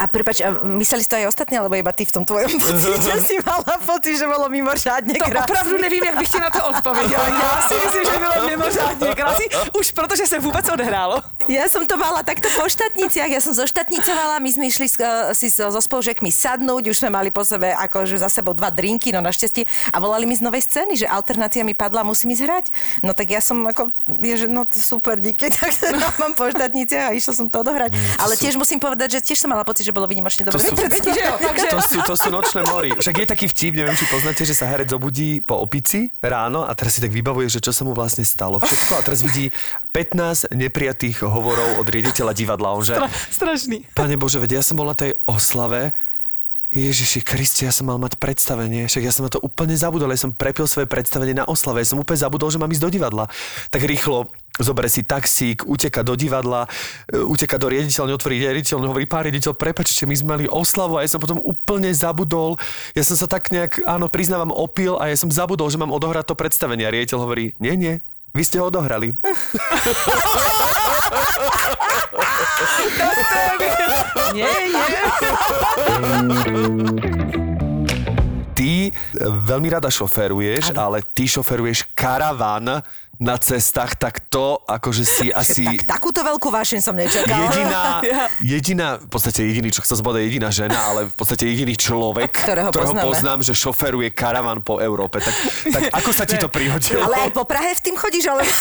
Speaker 3: A prepač, a mysleli ste aj ostatní, alebo iba ty v tom tvojom pocite si mala pocit, že bolo mimořádne
Speaker 4: to
Speaker 3: krásne?
Speaker 4: opravdu nevím, jak bych ti na to odpověděla. Já si myslím, že bylo mimořádně krásný, už protože se vůbec odehrálo.
Speaker 3: Ja som to mala takto po štátniciach, ja som zoštátnicovala, my sme išli uh, si so, so spolužekmi sadnúť, už sme mali po sebe akože za sebou dva drinky, no našťastie, a volali mi z novej scény, že alternácia mi padla, musím ísť hrať. No tak ja som ako, je, že no to super, díky, tak sa mám po štátniciach a išla som to odohrať. Ale tiež musím povedať, že tiež som mala pocit, že bolo vynimočne
Speaker 2: To
Speaker 4: že jo, takže...
Speaker 2: to, sú, to sú nočné mori. Však je taký vtip, neviem, či poznáte, že sa herec zobudí po opici ráno a teraz si tak vybavuje, že čo sa mu vlastne stalo všetko a teraz vidí 15 neprijatých hovorov od riaditeľa divadla. On že,
Speaker 4: Stra, strašný.
Speaker 2: Pane Bože, veď ja som bol na tej oslave, Ježiši Kriste, ja som mal mať predstavenie, však ja som na to úplne zabudol, ja som prepil svoje predstavenie na oslave, ja som úplne zabudol, že mám ísť do divadla. Tak rýchlo zobere si taxík, uteka do divadla, e, uteka do riaditeľne, otvorí riaditeľ, hovorí, pán riaditeľ, prepačte, my sme mali oslavu a ja som potom úplne zabudol, ja som sa tak nejak, áno, priznávam, opil a ja som zabudol, že mám odohrať to predstavenie a riaditeľ hovorí, nie, nie, vy ste ho odohrali.
Speaker 4: Nie, nie.
Speaker 2: Ty e, veľmi rada šoferuješ, ale ty šoferuješ karavan na cestách, tak to akože si asi...
Speaker 3: Tak, takúto veľkú vášeň som nečakala.
Speaker 2: jediná, jediná, v podstate jediný, čo chcel som povedať, jediná žena, ale v podstate jediný človek,
Speaker 3: Ktorého poznáme.
Speaker 2: poznám, že šoferuje karavan po Európe. Tak, tak ako sa ti to prihodilo?
Speaker 3: Ale aj po Prahe v tým chodíš, ale...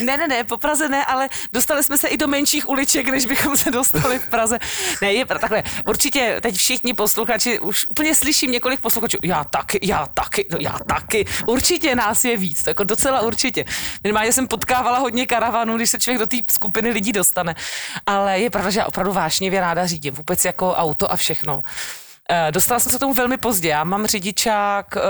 Speaker 4: Ne, ne, ne, po Praze ne, ale dostali jsme se i do menších uliček, než bychom se dostali v Praze. Ne, je takhle, určitě teď všichni posluchači, už úplně slyším několik posluchačů, já taky, já taky, no já taky, určitě nás je víc, jako docela určitě. Minimálně jsem potkávala hodně karavanů, když se člověk do té skupiny lidí dostane, ale je pravda, že já opravdu vášnivě ráda řídím, vůbec jako auto a všechno. Eh, Dostala jsem se k tomu velmi pozdě. Já mám řidičák uh,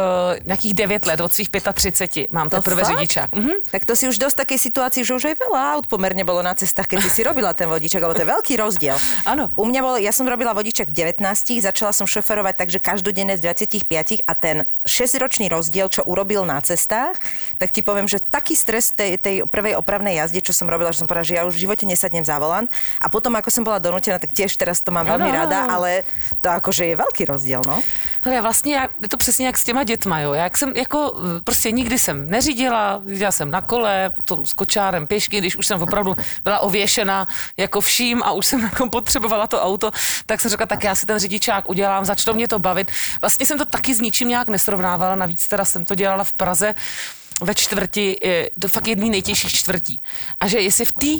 Speaker 4: nějakých 9 let, od svých 35. Mám
Speaker 3: To
Speaker 4: teprve
Speaker 3: fakt?
Speaker 4: řidičák. Mhm.
Speaker 3: Tak to si už dosť takej situácii, že už aj veľa aut pomerne bolo na cestách, keď ty si robila ten vodičak, lebo to je veľký rozdiel.
Speaker 4: Áno.
Speaker 3: U mňa bol, ja som robila vodičak v 19, začala som šoferovať takže každodenne z 25 a ten 6-ročný rozdiel, čo urobil na cestách, tak ti poviem, že taký stres tej, tej prvej opravnej jazde, čo som robila, že som povedala, že ja už v živote nesadnem za volant a potom, ako som bola donútená, tak tiež teraz to mám veľmi
Speaker 4: Áno.
Speaker 3: rada, ale to akože je velký rozdíl, no.
Speaker 4: Hele, vlastně já, je to přesně jak s těma dětma, jo. Já jak jsem jako, prostě nikdy jsem neřídila, jezdila jsem na kole, potom s kočárem pěšky, když už jsem opravdu byla ověšena jako vším a už jsem jako potřebovala to auto, tak jsem řekla, tak já si ten řidičák udělám, začalo mě to bavit. Vlastně jsem to taky s ničím nějak nesrovnávala, navíc teda jsem to dělala v Praze, ve čtvrti, je to fakt jedný nejtěžších čtvrtí. A že jestli v té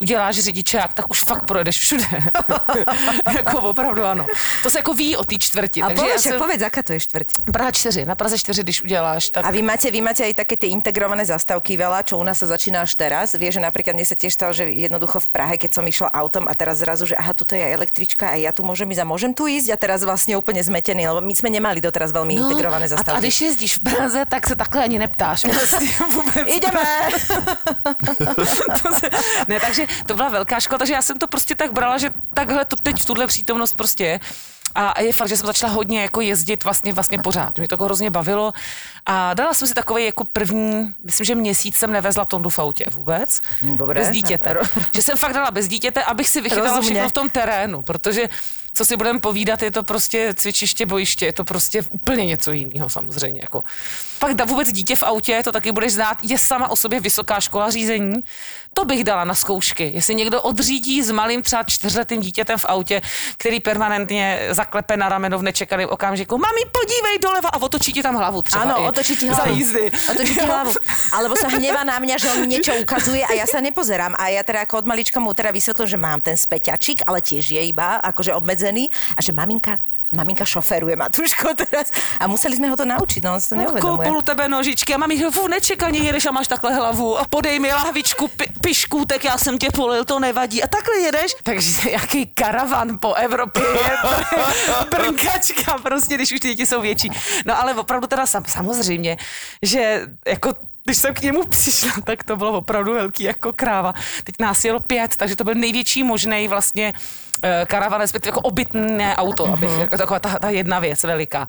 Speaker 4: uděláš řidičák, tak už fakt projedeš všude. jako opravdu ano. To se jako ví o té čtvrti.
Speaker 3: A
Speaker 4: takže já
Speaker 3: však
Speaker 4: jsem...
Speaker 3: povedz, aká to je štvrť?
Speaker 4: Praha 4, na Praze 4, když uděláš, tak...
Speaker 3: A vy máte, vy máte aj také tie integrované zastavky veľa, čo u nás sa začína až teraz. Vie, že napríklad mne sa tiež stalo, že jednoducho v Prahe, keď som išla autom a teraz zrazu, že aha, tuto je električka a ja tu môžem ísť a môžem tu ísť a teraz vlastne úplne zmetený, lebo my sme nemali doteraz veľmi integrované
Speaker 4: No, a, a když jezdíš v Praze, tak se takhle ani neptáš. Vlastně vůbec.
Speaker 3: Ideme!
Speaker 4: to se, ne, takže to byla velká škola, takže já jsem to prostě tak brala, že takhle to teď v tuhle přítomnost prostě je. A je fakt, že jsem začala hodně jako jezdit vlastně, vlastně pořád. Mě to jako hrozně bavilo. A dala jsem si takový jako první, myslím, že měsíc jsem nevezla tondu v autě vůbec.
Speaker 3: Dobré.
Speaker 4: Bez dítěte. že jsem fakt dala bez dítěte, abych si vychytala
Speaker 3: Rozumně.
Speaker 4: všechno v tom terénu, protože co si budeme povídat, je to prostě cvičiště, bojiště, je to prostě úplně něco jiného samozřejmě. Jako. Pak da vůbec dítě v autě, to taky budeš znát, je sama o sobě vysoká škola řízení. To bych dala na zkoušky. Jestli někdo odřídí s malým třeba čtyřletým dítětem v autě, který permanentně zaklepe na rameno v nečekaném okamžiku. Mami, podívej doleva a otočí ti tam hlavu třeba.
Speaker 3: Áno,
Speaker 4: i
Speaker 3: otočí ti
Speaker 4: Za
Speaker 3: hlavu.
Speaker 4: jízdy.
Speaker 3: Otočí ti hlavu. Alebo sa hnevá na mňa, že on mi niečo ukazuje a ja sa nepozerám. A ja teda ako od malička mu teda vysvetlím, že mám ten späťačik, ale tiež je iba akože obmedzený a že maminka Maminka šoferuje Matuško teraz a museli sme ho to naučiť, no on si to neuvedomuje.
Speaker 4: Koupolu tebe nožičky a mami, fu, nečekaně jedeš a máš takhle hlavu a podej mi lahvičku pi, pišku, tak já jsem tě polil, to nevadí. A takhle jedeš. Takže jaký karavan po Evropě je brnkačka prostě, když už ty děti jsou větší. No ale opravdu teda sam, samozřejmě, že jako když jsem k němu přišla, tak to bylo opravdu velký jako kráva. Teď nás jelo pět, takže to byl největší možný vlastně eh, karavan, respektive jako obytné auto, abych, jako taková ta, ta jedna věc veliká.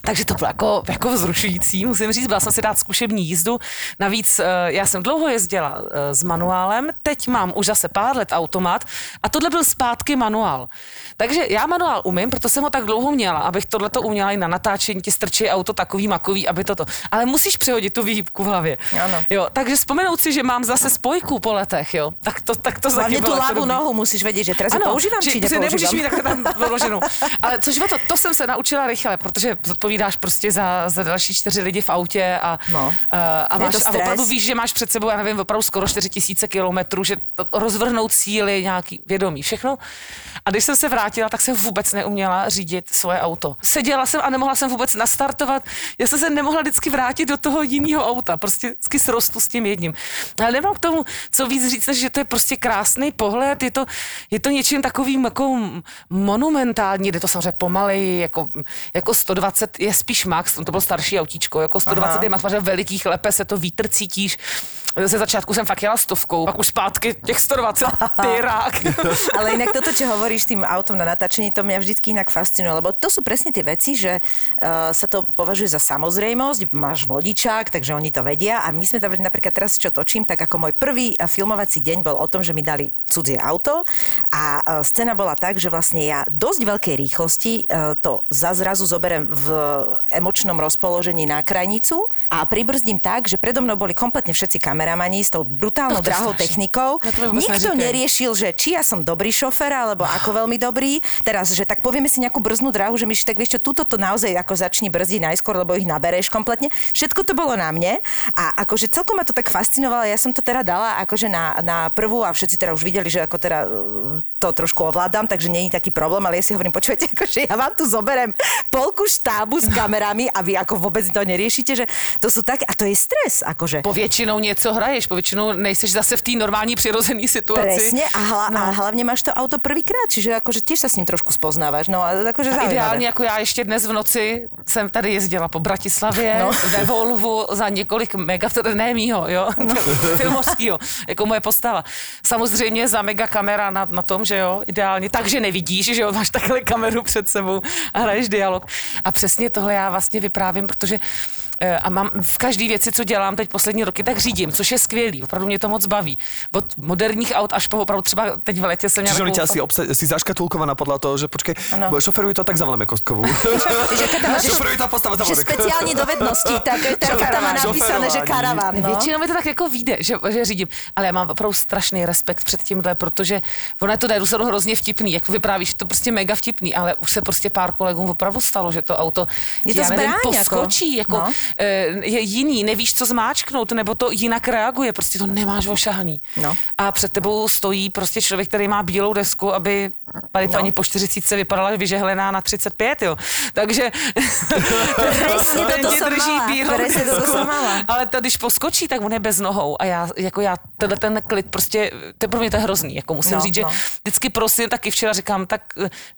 Speaker 4: Takže to bylo jako, jako vzrušující, musím říct, byla jsem si dát zkušební jízdu. Navíc eh, já jsem dlouho jezdila eh, s manuálem, teď mám už zase pár let automat a tohle byl zpátky manuál. Takže já manuál umím, proto jsem ho tak dlouho měla, abych tohle to uměla i na natáčení, ti strčí auto takový makový, aby toto. Ale musíš přehodit tu výhybku v hlavě.
Speaker 3: Ano.
Speaker 4: Jo, takže vzpomenout si, že mám zase spojku po letech, jo, tak to, tak to jako
Speaker 3: ľavú
Speaker 4: dobrý.
Speaker 3: nohu musíš vedieť, že teraz ju používam,
Speaker 4: že
Speaker 3: či
Speaker 4: si nemůžeš mít takhle tam vyloženou. Ale což to, to jsem se naučila rychle, protože zodpovídáš prostě za, za další čtyři lidi v autě a,
Speaker 3: No.
Speaker 4: a,
Speaker 3: Je
Speaker 4: máš, a opravdu víš, že máš před sebou, já nevím, opravdu skoro 4 tisíce kilometrů, že to, rozvrhnout cíly, nějaký vědomí, všechno. A když jsem se vrátila, tak jsem vůbec neuměla řídit svoje auto. Seděla jsem a nemohla jsem vůbec nastartovat. Já jsem se nemohla vždycky vrátit do toho jiného auta. Prostě vždycky srostu s tím jedním. Ale nemám k tomu, co víc říct, než že to je prostě krásný pohled. Je to, je to něčím takovým jako monumentální. Jde to samozřejmě pomaleji, jako, jako 120 je spíš max, to bylo starší autíčko, jako 120
Speaker 3: Aha.
Speaker 4: je max, protože veliký chlepe se to vítr cítíš. Ze začátku jsem fakt jela stovkou, pak už zpátky těch 120, ty rák.
Speaker 3: Ale inak toto, čo hovoríš tým autom na natáčení, to mňa vždycky inak fascinuje, lebo to sú presne tie veci, že uh, sa to považuje za samozrejmosť, máš vodičák, takže oni to vedia a my sme tam napríklad teraz, čo točím, tak ako môj prvý eh, filmovací deň bol o tom, že mi dali cudzie auto a uh, scéna bola tak, že vlastne ja dosť veľkej rýchlosti uh, to zazrazu zoberem v emočnom rozpoložení na krajnicu a pribrzdím tak, že predo mnou boli kompletne všetci kameramani s tou brutálnou
Speaker 4: No
Speaker 3: drahou technikou. Nikto neriešil, že či ja som dobrý šofer, alebo ako veľmi dobrý. Teraz, že tak povieme si nejakú brznú dráhu, že myš, tak vieš čo, túto to naozaj ako začni brzdiť najskôr, lebo ich nabereš kompletne. Všetko to bolo na mne a akože celkom ma to tak fascinovalo. Ja som to teda dala akože na, na prvú a všetci teda už videli, že ako teda uh, to trošku ovládam, takže není taký problém, ale ja si hovorím, počujete, akože ja vám tu zoberem polku štábu s kamerami a vy ako vôbec to neriešite, že to sú tak, a to je stres, akože.
Speaker 4: Povětšinou něco hraješ, povětšinou nejseš zase v té normální přirozené situaci.
Speaker 3: Presne a, hla, no. a hlavne máš to auto prvýkrát, čiže akože tiež sa s ním trošku spoznávaš. No a akože
Speaker 4: A ideálně jako já ještě dnes v noci jsem tady jezdila po Bratislavě
Speaker 3: No.
Speaker 4: ve Volvu za několik mega, ne mýho, jo, no. filmovskýho, jako moje postava. Samozřejmě za mega kamera na, na tom, že jo, ideálně, takže nevidíš, že jo, máš takhle kameru před sebou a hraješ dialog. A přesně tohle já vlastně vyprávím, protože A mám v každé věci, co dělám teď poslední roky, tak řídím, což je skvělý. Opravdu mě to moc baví. Od moderních aut až po opravdu třeba teď v letě jsem měla
Speaker 2: Čiže asi obsa- si zaškatulkovaná podľa toho, že počkej,
Speaker 3: Ano.
Speaker 2: šoferuj to, tak zavoláme Kostkovú.
Speaker 3: Že
Speaker 2: šoferuj tá postava
Speaker 3: že
Speaker 2: zavonek.
Speaker 3: špeciálne dovednosti, tak tak tam má napísané, že karaván. No.
Speaker 4: Většinou mi to tak jako vyjde, že, že řídím, ale já mám opravdu strašný respekt před tímhle, protože ono je to se hrozně vtipný, jak vyprávíš, to prostě mega vtipný, ale už se prostě pár kolegům opravdu stalo, že to auto
Speaker 3: Je to
Speaker 4: já nevím,
Speaker 3: zbraň, jako.
Speaker 4: poskočí, jako,
Speaker 3: No.
Speaker 4: Eh, je jiný, nevíš, co zmáčknout, nebo to jinak reaguje, prostě to nemáš ošahaný.
Speaker 3: No.
Speaker 4: A před tebou stojí prostě člověk, který má bílou desku, aby tady
Speaker 3: No.
Speaker 4: paní po 40 vypadala vyžehlená na 35, jo. Takže
Speaker 3: som
Speaker 4: drží bílou
Speaker 3: mala.
Speaker 4: Ale to, když poskočí, tak on je bez nohou. A já, jako já, tenhle ten klid prostě, to je pro mě to je hrozný. Jako musím
Speaker 3: No,
Speaker 4: říct, že
Speaker 3: no.
Speaker 4: vždycky prosím, taky včera říkám, tak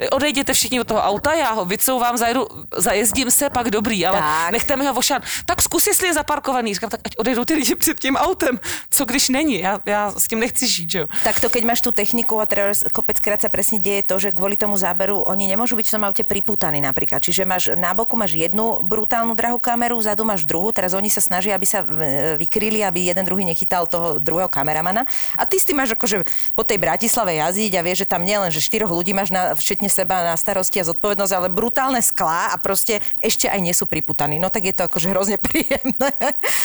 Speaker 4: eh, odejděte všichni od toho auta, já ho vycouvám, zajedu, zajezdím se, pak dobrý, ale
Speaker 3: Tak.
Speaker 4: nechte mi ho vošat. Tak zkus, jestli je zaparkovaný. Říkám, tak ať odejdou ty lidi před tím autem. Co když není? Já, já s tím nechci žít, že jo.
Speaker 3: Takto, keď máš tú techniku a teraz kopeckrát sa presne deje to, že kvôli tomu záberu oni nemôžu byť v tom aute priputaní napríklad. Čiže máš na boku máš jednu brutálnu drahú kameru, vzadu máš druhú, teraz oni sa snažia, aby sa e, vykryli, aby jeden druhý nechytal toho druhého kameramana. A ty s tým máš akože po tej Bratislave jazdiť a vieš, že tam nielen, že štyroch ľudí máš na, všetne seba na starosti a zodpovednosť, ale brutálne sklá a proste ešte aj nie sú priputaní. No tak je to akože hrozne príjemné.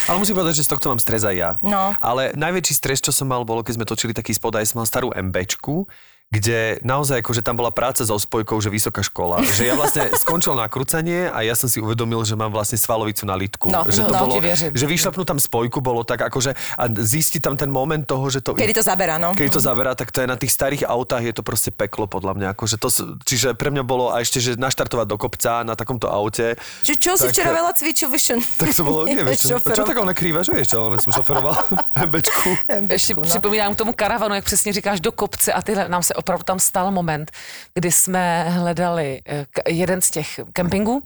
Speaker 2: Ale musím povedať, že z tohto mám stres aj ja.
Speaker 3: No.
Speaker 2: Ale najväčší stres, čo som mal, bolo, keď sme točili taký spod, aj som mal starú MBčku, kde naozaj akože tam bola práca so spojkou, že vysoká škola. Že ja vlastne skončil nakrúcanie a ja som si uvedomil, že mám vlastne svalovicu na litku.
Speaker 3: No,
Speaker 2: že
Speaker 3: no,
Speaker 2: to
Speaker 3: no,
Speaker 2: bolo,
Speaker 4: ti verím.
Speaker 2: že vyšlapnúť tam spojku bolo tak akože a zistiť tam ten moment toho, že to...
Speaker 3: Kedy to zaberá, no.
Speaker 2: Keď to zaberá, tak to je na tých starých autách, je to proste peklo podľa mňa. Akože to, čiže pre mňa bolo a ešte, že naštartovať do kopca na takomto aute.
Speaker 3: Čo, čo si
Speaker 2: Tak-
Speaker 3: včera veľa cvičil, vyšen?
Speaker 2: Tak to bolo, neviem, čo, čo tak ale krývaš, vieš, ale som šoferoval MBčku.
Speaker 4: Ještě
Speaker 3: no.
Speaker 4: připomínám k tomu karavanu, jak přesně říkáš, do kopce a tyhle, nám se opravdu tam stal moment, kdy jsme hledali eh, jeden z těch kempingů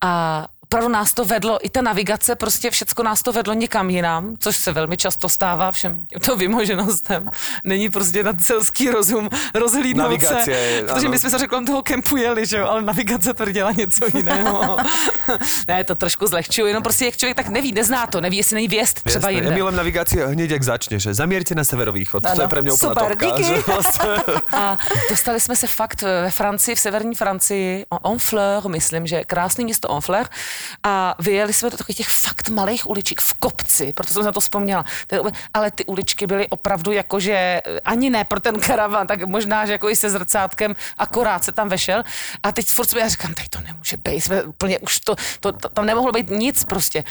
Speaker 4: a opravdu nás to vedlo, i ta navigace, prostě všecko nás to vedlo někam jinam, což se velmi často stává všem těmto vymoženostem. Není prostě na celský rozum rozhlídnout
Speaker 2: Navigace,
Speaker 4: se, protože
Speaker 2: ano.
Speaker 4: my jsme se řekl toho kempu jeli, že jo, ale navigace tvrdila něco jiného. ne, to trošku zlehčuju, jenom prostě jak člověk tak neví, nezná to, neví, jestli není věst třeba jinde.
Speaker 2: Ja milujem navigáciu hneď, jak začne, že zamierte na severovýchod. To
Speaker 3: Ano.
Speaker 2: je pre mňa úplná
Speaker 3: Super,
Speaker 2: topka.
Speaker 3: díky.
Speaker 2: Že vlastne,
Speaker 4: A dostali jsme se fakt ve Francii, v severní Francii, Honfleur, myslím, že krásný město Honfleur. A vyjeli jsme do takových těch fakt malých uliček v kopci, proto jsem na to vzpomněla. Ale ty uličky byly opravdu jakože ani ne pro ten karavan, tak možná, že jako i se zrcátkem, akorát se tam vešel. A teď furt jsme, já říkám, tady to nemůže být, jsme úplně už to, to, to, tam nemohlo být nic prostě.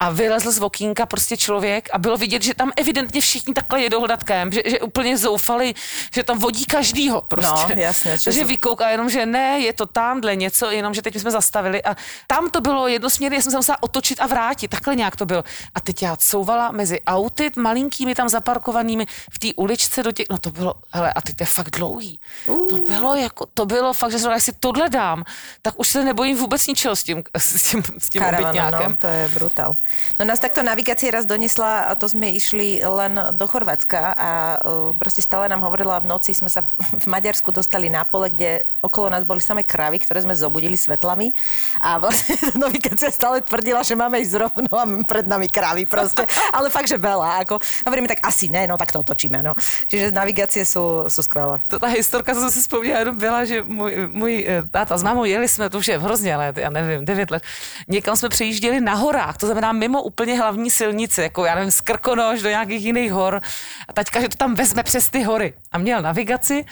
Speaker 4: A vylezl z okýnka prostě člověk a bylo vidět, že tam evidentně všichni takhle jedou hledat kém, že, že úplně zoufali, že tam vodí každýho prostě.
Speaker 3: No, jasně, si-
Speaker 4: vykouká jenom, že ne, je to tamhle něco, jenom, že teď jsme zastavili a tam to bylo jednosměrně, já jsem se musela otočit a vrátit, takhle nějak to bylo. A teď já couvala mezi auty malinkými tam zaparkovanými v té uličce do těch, no to bylo, hele, a teď to je fakt dlouhý. To bylo jako, to bylo fakt, že jsem jestli tohle dám, tak už se nebojím vůbec ničeho s tím, s tím, s tím obytňákem.
Speaker 3: no, to je brutál. No nás takto navigácie raz donesla, a to sme išli len do Chorvátska a uh, proste stále nám hovorila v noci, sme sa v, Maďarsku dostali na pole, kde okolo nás boli samé kravy, ktoré sme zobudili svetlami a vlastne tá navigácia stále tvrdila, že máme ísť rovno a pred nami kravy proste, ale fakt, že veľa. Ako, hovoríme tak asi ne, no tak to otočíme. No. Čiže navigácie sú, sú skvelé.
Speaker 4: to ta historka, co si vzpomněla, jenom byla, že můj, můj eh, táta s mámou jeli jsme, to už je hrozně let, já nevím, 9 let, někam jsme přejížděli na horách, to znamená mimo úplně hlavní silnice, jako já nevím, z Krkonoš do nějakých jiných hor. A taťka, že to tam vezme přes ty hory. A měl navigaci,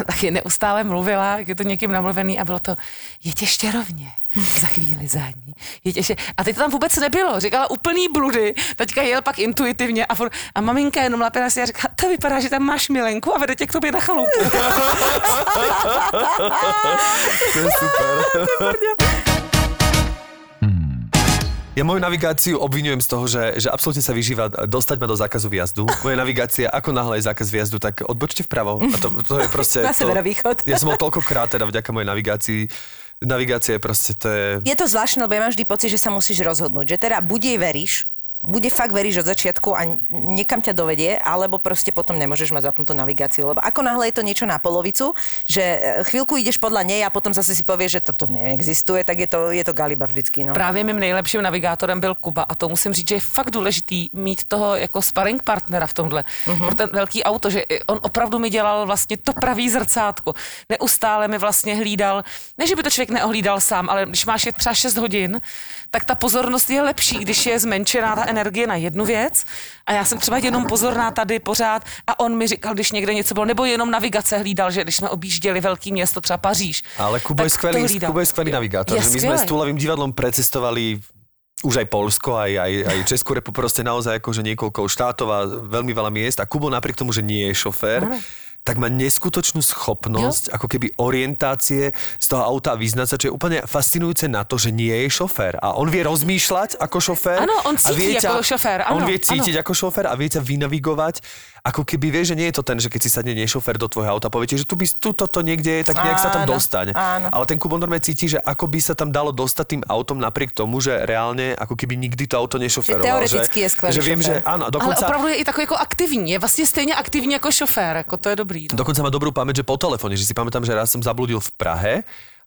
Speaker 4: a taky neustále mluvila, je to někým namluvený a bylo to, je tě štěrovně, za chvíli za ní. Je. A teď to tam vůbec nebylo, říkala úplný bludy, teďka jel pak intuitivně a, furt, a maminka jenom lapila si a říká, to vypadá, že tam máš milenku a vede tě k tobě na chalupu.
Speaker 2: to je super. Ja moju navigáciu obvinujem z toho, že, že absolútne sa vyžíva dostať ma do zákazu výjazdu. Moja navigácia, ako náhle je zákaz výjazdu, tak odbočte vpravo. A to, to je proste...
Speaker 3: Na
Speaker 2: to,
Speaker 3: severovýchod.
Speaker 2: Ja som bol toľkokrát teda vďaka mojej navigácii. Navigácia je proste, to je...
Speaker 3: Je to zvláštne, lebo ja mám vždy pocit, že sa musíš rozhodnúť. Že teda buď jej veríš, bude fakt veríš od začiatku a niekam ťa dovedie, alebo proste potom nemôžeš mať zapnutú navigáciu. Lebo ako náhle je to niečo na polovicu, že e, chvíľku ideš podľa nej a potom zase si povieš, že toto neexistuje, tak je to, je to galiba vždycky. No.
Speaker 4: Právě mým nejlepším navigátorem byl Kuba a to musím říct, že je fakt důležitý mít toho jako sparring partnera v tomhle. Uh-huh. Pro ten velký auto, že on opravdu mi dělal vlastně to pravý zrcátko. Neustále mi vlastně hlídal, ne, že by to člověk neohlídal sám, ale když máš je třeba 6 hodin, tak ta pozornost je lepší, když je zmenšená ta energie na jednu věc a já jsem třeba jenom pozorná tady pořád a on mi říkal, když někde něco bylo, nebo jenom navigace hlídal, že když jsme objížděli velký město, třeba Paříž.
Speaker 2: Ale Kubo je
Speaker 4: hlídal.
Speaker 2: Kubo je skvelý navigátor.
Speaker 4: Je
Speaker 2: my sme
Speaker 4: skvelý.
Speaker 2: s Túlavým divadlom precestovali už aj Polsko, aj, aj, aj Českú republiku, proste naozaj akože niekoľko štátov a veľmi veľa miest. A Kubo napriek tomu, že nie je šofér,
Speaker 4: Áno.
Speaker 2: Tak má neskutočnú schopnosť ako keby orientácie z toho auta a vyznať sa, čo je úplne fascinujúce na to, že nie je šofér. A on vie rozmýšľať ako šofér.
Speaker 4: Áno, on
Speaker 2: a
Speaker 4: cíti
Speaker 2: vie
Speaker 4: ako šofér,
Speaker 2: On
Speaker 4: áno,
Speaker 2: vie cítiť ako šofér a vie ťa vynavigovať. Ako keby vie, že nie je to ten, že keď si sadne nie šofér do tvojho auta, poviete, že tu by tu toto niekde je, tak nejak sa tam dostane.
Speaker 3: áno.
Speaker 2: Ale ten Kubo normálne cíti, že ako by sa tam dalo dostať tým autom napriek tomu, že reálne ako keby nikdy to auto nešoferoval.
Speaker 3: teoreticky
Speaker 2: že,
Speaker 3: je skvelý
Speaker 2: že viem,
Speaker 3: šofér.
Speaker 2: že áno,
Speaker 4: Ale
Speaker 2: dokonca,
Speaker 4: opravdu je i takový jako aktivní, je vlastně stejně aktivní jako šofér, jako to je dobrý. No.
Speaker 2: dokonca má dobrú pamäť, že po telefóne, že si pamätám, že raz som zabludil v Prahe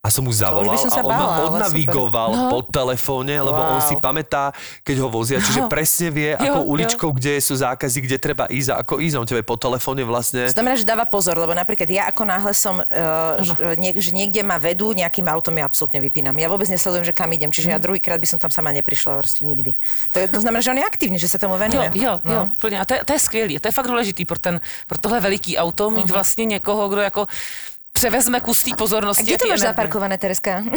Speaker 2: a som mu zavolal
Speaker 3: by som sa
Speaker 2: a on
Speaker 3: bála,
Speaker 2: ma
Speaker 3: ale
Speaker 2: odnavigoval.
Speaker 4: No.
Speaker 2: po telefóne, lebo on
Speaker 3: Wow.
Speaker 2: si pamätá, keď ho vozia, čiže presne vie,
Speaker 4: Jo,
Speaker 2: ako
Speaker 4: jo.
Speaker 2: uličkou, kde sú zákazy, kde treba ísť a ako ísť. On tebe po telefóne vlastne...
Speaker 3: To znamená, že dáva pozor, lebo napríklad ja ako náhle som, uh, ž- nie, že niekde ma vedú nejakým autom, ja absolútne vypínam. Ja vôbec nesledujem, že kam idem, čiže ja
Speaker 4: Mhm.
Speaker 3: druhýkrát by som tam sama neprišla, proste nikdy. To, je, to znamená, že on je aktívny, že sa tomu
Speaker 4: Jo,
Speaker 3: venuje.
Speaker 4: jo, jo,
Speaker 3: No.
Speaker 4: úplně. A to je, to je skvělý. To je fakt důležitý pro, ten, pro tohle veliký auto mít vlastně někoho, kdo jako převezme kus té pozornosti.
Speaker 3: A kde to máš
Speaker 4: energie.
Speaker 3: zaparkované, Tereska?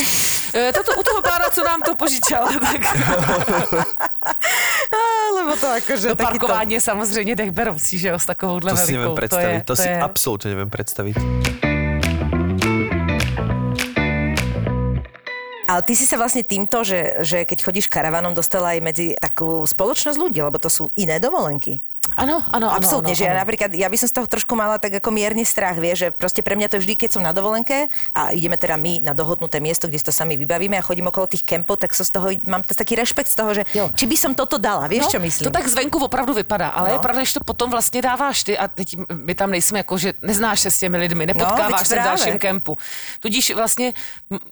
Speaker 4: E, Toto u toho pána, co nám to požičal, tak
Speaker 3: Lebo to akože
Speaker 4: to parkování je samozřejmě dechberoucí, že jo, s takovouhle
Speaker 2: To si neviem
Speaker 4: velikou.
Speaker 2: predstaviť, to,
Speaker 4: je,
Speaker 2: to si
Speaker 4: je,
Speaker 2: absolútne neviem predstaviť.
Speaker 3: Ale ty si sa vlastne týmto, že, že keď chodíš karavanom, dostala aj medzi takú spoločnosť ľudí, lebo to sú iné dovolenky.
Speaker 4: Ano, ano, ano.
Speaker 3: Absolútne,
Speaker 4: ano,
Speaker 3: že
Speaker 4: ano.
Speaker 3: napríklad, ja by som z toho trošku mala tak ako mierne strach, vie, že proste pre mňa to vždy, keď som na dovolenke a ideme teda my na dohodnuté miesto, kde si to sami vybavíme a chodím okolo tých kempov, tak sa z toho, mám to taký rešpekt z toho, že
Speaker 4: Jo.
Speaker 3: či by som toto dala, vieš, čo myslím?
Speaker 4: To tak zvenku opravdu vypadá, ale
Speaker 3: No.
Speaker 4: je pravda, že to potom vlastně dáváš ty a teď my tam nejsme jako, že neznáš se s těmi lidmi, nepotkáváš se v dalším kempu. Tudíž vlastně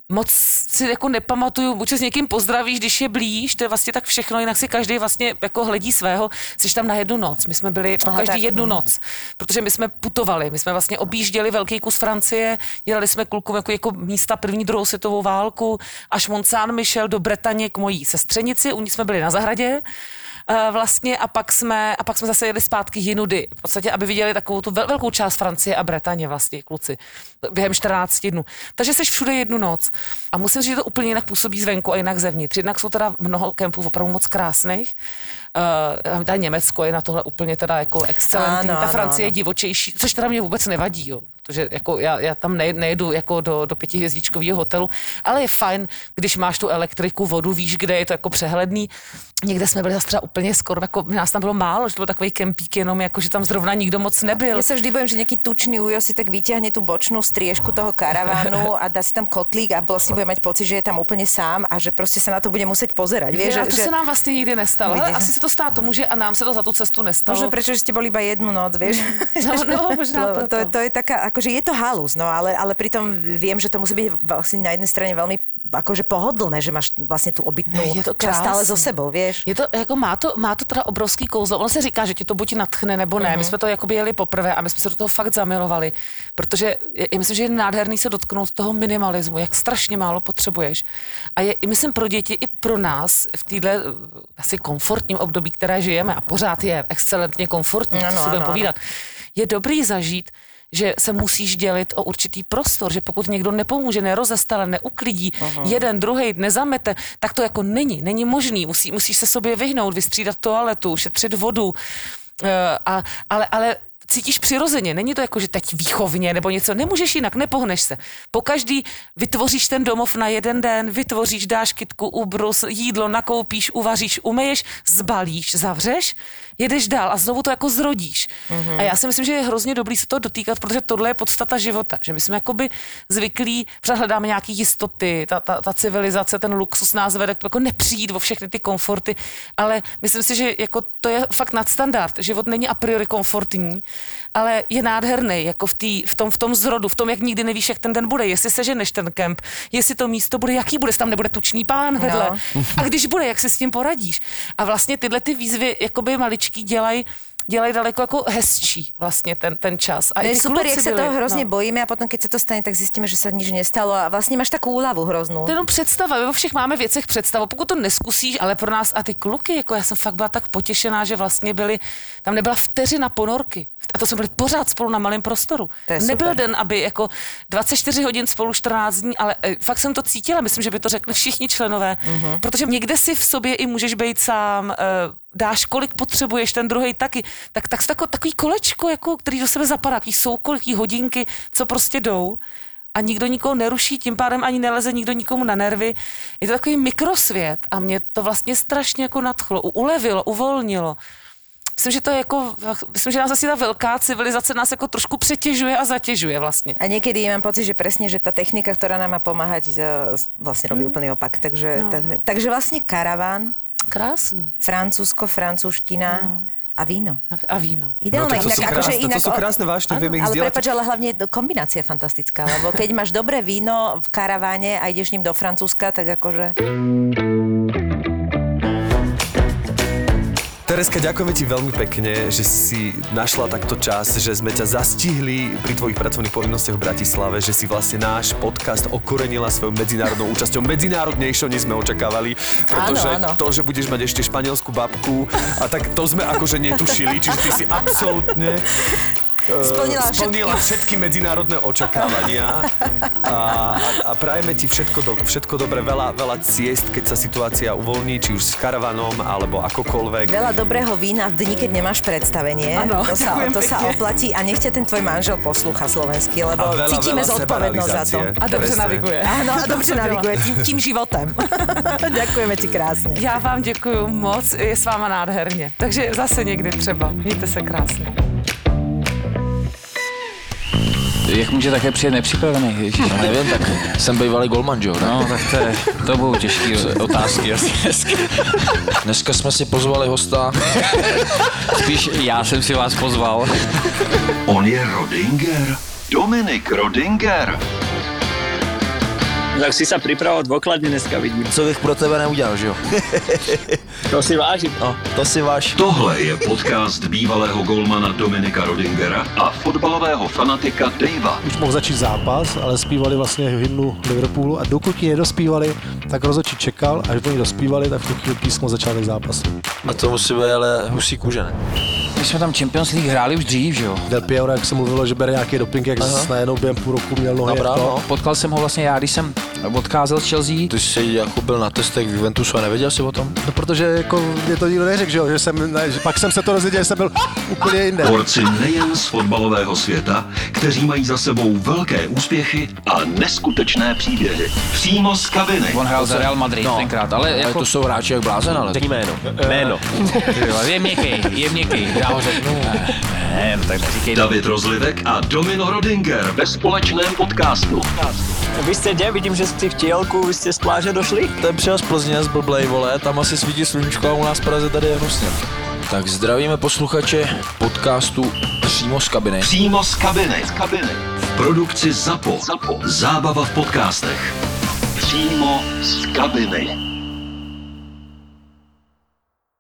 Speaker 4: moc si jako nepamatuju, buď se s někým pozdravíš, když je blíž, to je vlastně tak všechno, jinak si každý vlastně jako hledí svého, jsi tam na jednu noc. My jsme byli
Speaker 3: Aha,
Speaker 4: každý
Speaker 3: tak,
Speaker 4: jednu
Speaker 3: mhm.
Speaker 4: noc, protože my jsme putovali, my jsme vlastně objížděli velký kus Francie, dělali jsme klukům jako, jako místa první, druhou světovou válku, až Mont Saint-Michel do Bretaně k mojí sestřenici, u ní jsme byli na zahradě vlastně a pak jsme, a pak jsme zase jeli zpátky jinudy, v podstatě, aby viděli takovou tu vel, velkou část Francie a Bretaně vlastně, kluci, během 14 dnů. Takže jsi všude jednu noc. A musím říct, že to úplně jinak působí zvenku a jinak zevnitř. Jednak jsou teda mnoho kempů opravdu moc krásných. Uh, ta Německo je na tohle úplně teda jako excelentní.
Speaker 3: Ano,
Speaker 4: ta Francie
Speaker 3: ano.
Speaker 4: je divočejší, což teda mě vůbec nevadí, jo. Protože jako já, já tam ne, nejedu jako do, do pětihvězdičkového hotelu, ale je fajn, když máš tu elektriku, vodu, víš, kde je to jako přehledný. Někde jsme byli zase třeba úplně skoro, jako nás tam bylo málo, že to byl takový kempík jenom, jako že tam zrovna nikdo moc nebyl.
Speaker 3: Ja sa vždy bojím, že nejaký tučný ujo si tak vyťahne tú bočnú striežku toho karavánu a dá si tam kotlík a vlastne bude mať pocit, že je tam úplne sám a že proste sa na to bude musieť pozerať. Že,
Speaker 4: a to
Speaker 3: že...
Speaker 4: se nám vlastně nikdy nestalo.
Speaker 3: Vidíš.
Speaker 4: Ale asi se to stát to může a nám se to za tu cestu nestalo.
Speaker 3: Možno prečo, že ste boli iba jednu noc, vieš?
Speaker 4: No, no, možná
Speaker 3: to,
Speaker 4: proto.
Speaker 3: to je taká, akože je to halus, no ale, ale pritom viem, že to musí byť vlastne na jednej strane veľmi akože pohodlné, že máš vlastne tú obytnú
Speaker 4: Je to
Speaker 3: časť stále
Speaker 4: krásný.
Speaker 3: so sebou, vieš?
Speaker 4: Je to, jako má to, má to teda obrovský kouzlo. Ono se říká, že ti to buď natchne nebo ne. Mm-hmm. My jsme to jakoby jeli poprvé a my jsme se do toho fakt zamilovali, protože je, já myslím, že je nádherný se dotknout toho minimalismu, jak strašně málo potřebuješ. A je, i myslím pro děti, i pro nás v téhle eh, asi komfortním období, které žijeme a pořád je excelentně komfortní,
Speaker 3: Ano,
Speaker 4: co si budeme
Speaker 3: ano,
Speaker 4: povídat, je dobrý zažít že se musíš dělit o určitý prostor, že pokud někdo nepomůže, nerozestane, neuklidí, uh-huh. jeden, druhý nezamete, tak to jako není, není možný. Musí, musíš se sobě vyhnout, vystřídat toaletu, šetřit vodu. Uh, a, ale, ale cítíš přirozeně. Není to jako, že teď výchovně nebo něco. Nemůžeš jinak, nepohneš se. Po každý vytvoříš ten domov na jeden den, vytvoříš, dáš kytku, ubrus, jídlo, nakoupíš, uvaříš, umeješ, zbalíš, zavřeš, jedeš dál a znovu to jako zrodíš. Mm-hmm. A já si myslím, že je hrozně dobrý se to dotýkat, protože tohle je podstata života. Že my jsme jakoby zvyklí, přehledáme nějaký jistoty, ta, ta, ta civilizace, ten luxus nás vede jako nepřijít o všechny ty komforty, ale myslím si, že jako to je fakt nadstandard. Život není a priori komfortní, ale je nádherný, jako v, tý, v, tom, v tom zrodu, v tom, jak nikdy nevíš, jak ten den bude, jestli seženeš ten kemp, jestli to místo bude, jaký bude, tam nebude tučný pán vedle. No. A když bude, jak si s tím poradíš. A vlastně tyhle ty výzvy jakoby maličký dělají dělají daleko jako hezčí vlastně ten, ten čas. A
Speaker 3: je
Speaker 4: ty
Speaker 3: super, jak sa
Speaker 4: byli,
Speaker 3: toho hrozně
Speaker 4: no.
Speaker 3: bojíme a potom, keď sa to stane, tak zjistíme, že sa nič nestalo a vlastně máš takovou úlavu hroznou.
Speaker 4: To je jenom představa, my vo všech máme věcech představu. Pokud to neskusíš, ale pro nás a ty kluky, jako já jsem fakt byla tak potěšená, že vlastně byli, tam nebyla vteřina ponorky. A to jsme byli pořád spolu na malém prostoru. Nebyl
Speaker 3: super.
Speaker 4: den, aby jako 24 hodin spolu 14 dní, ale e, fakt jsem to cítila, myslím, že by to řekli všichni členové, mm-hmm. protože někde si v sobě i můžeš být sám, e, dáš kolik potřebuješ, ten druhý taky. Tak, tak tako, takový kolečko, jako, který do sebe zapadá, jaký soukolí hodinky, co prostě jdou a nikdo nikoho neruší, tím pádem ani neleze nikdo nikomu na nervy. Je to takový mikrosvět a mě to vlastně strašně jako nadchlo, ulevilo, uvolnilo. Myslím, že to je jako, myslím, že nás asi ta velká civilizace nás jako trošku přetěžuje a zatěžuje vlastně.
Speaker 3: A niekedy mám pocit, že presne, že tá technika, ktorá nám má pomáhať, eh, vlastne robí úplný opak. Takže, no. takže, takže vlastne karaván,
Speaker 4: Krásný.
Speaker 3: Francúzsko, francúzština
Speaker 4: No.
Speaker 3: A víno.
Speaker 4: A víno.
Speaker 3: Ideálne,
Speaker 2: No, tak to
Speaker 3: inak,
Speaker 2: sú
Speaker 3: akože
Speaker 2: krásne, to
Speaker 3: inak,
Speaker 2: sú krásne vášne, vieme ich
Speaker 3: ale
Speaker 2: zdieľať.
Speaker 3: prepáč, ale hlavne kombinácia je fantastická, lebo keď máš dobré víno v karaváne a ideš ním do Francúzska, tak akože...
Speaker 2: Tereska, ďakujeme ti veľmi pekne, že si našla takto čas, že sme ťa zastihli pri tvojich pracovných povinnostiach v Bratislave, že si vlastne náš podcast okorenila svojou medzinárodnou účasťou. Medzinárodnejšou, než sme očakávali, pretože
Speaker 3: áno.
Speaker 2: to, že budeš mať ešte španielskú babku, a tak to sme akože netušili, čiže ty si absolútne
Speaker 3: Splnila
Speaker 2: splnila všetky medzinárodné očakávania a, a, a prajeme ti všetko, do, všetko dobre, veľa, veľa ciest, keď sa situácia uvoľní, či už s karavanom, alebo akokoľvek.
Speaker 3: Veľa dobrého vína v dni, keď nemáš predstavenie.
Speaker 4: Áno,
Speaker 3: to sa, to sa oplatí a nech ťa ten tvoj manžel poslúcha slovenský, lebo
Speaker 2: A veľa,
Speaker 3: cítime
Speaker 2: veľa
Speaker 3: zodpovednosť za to.
Speaker 4: A dobře
Speaker 2: Presne.
Speaker 4: naviguje.
Speaker 3: Áno, a dobře naviguje tím, tím životem. Ďakujeme ti krásne.
Speaker 4: Já vám děkuji moc, je s váma nádherně. Takže zase někdy třeba. Mějte se krásně.
Speaker 5: Jak může také přijet nepřipravený? Ježiš,
Speaker 6: Já nevím, tak jsem bývalý golman, že jo?
Speaker 5: No, tak to, je, to budou těžký otázky asi dneska.
Speaker 6: Dneska jsme si pozvali hosta.
Speaker 5: Spíš já jsem si vás pozval.
Speaker 7: On je Rodinger. Dominik Rodinger.
Speaker 8: Tak si sa pripravoval dôkladne dneska, vidím.
Speaker 6: Co bych pro tebe neudělal, že jo?
Speaker 8: To si vážim.
Speaker 6: No, to si váš.
Speaker 7: Tohle je podcast bývalého golmana Dominika Rodingera a fotbalového fanatika Davea.
Speaker 9: už mohl začít zápas, ale zpívali vlastně hymnu Liverpoolu a dokud ji nedospívali, tak rozhodčí čekal, až oni dospívali, tak v tu chvíli písmo začátek zápasu.
Speaker 6: A to musí být ale husí kůže, ne?
Speaker 5: My jsme tam Champions League hráli už dřív, že jo?
Speaker 9: Del Piero, jak se mluvilo, že bere nějaký doping, jak najednou během půl roku měl nohy to.
Speaker 6: no.
Speaker 5: Potkal jsem ho vlastně já, když jsem odcházel z Chelsea.
Speaker 6: Ty jsi jako byl na testech v Juventusu a nevěděl jsi o tom?
Speaker 9: No, protože jako mě to nikdo neřekl, že, jo, že jsem, ne, že pak jsem se to dozvěděl, že jsem byl úplně jinde.
Speaker 7: Borci nejen z fotbalového světa, kteří mají za sebou velké úspěchy a neskutečné příběhy. Přímo z kabiny.
Speaker 5: On hrál za Real Madrid
Speaker 6: No.
Speaker 5: tenkrát, ale
Speaker 6: Ale
Speaker 5: jako...
Speaker 6: to jsou hráči jak blázen, ale.
Speaker 5: Řekni jméno. Jméno. je měkký, je měkký. Já ho řeknu. Ne, no tak neříkej.
Speaker 7: David Rozlivek a Domino Rodinger ve společném podcastu.
Speaker 8: Vy ste kde? Vidím, že ste v tielku, vy ste z pláže došli.
Speaker 6: Ten přijel z Plzně, z blblej, vole, tam asi svítí sluníčko a u nás v Praze tady je hnusně. Tak zdravíme posluchače podcastu přímo z kabiny.
Speaker 7: Přímo z kabiny. Z kabiny. V produkci ZAPO. ZAPO. Zábava v podcastech. Přímo z kabiny.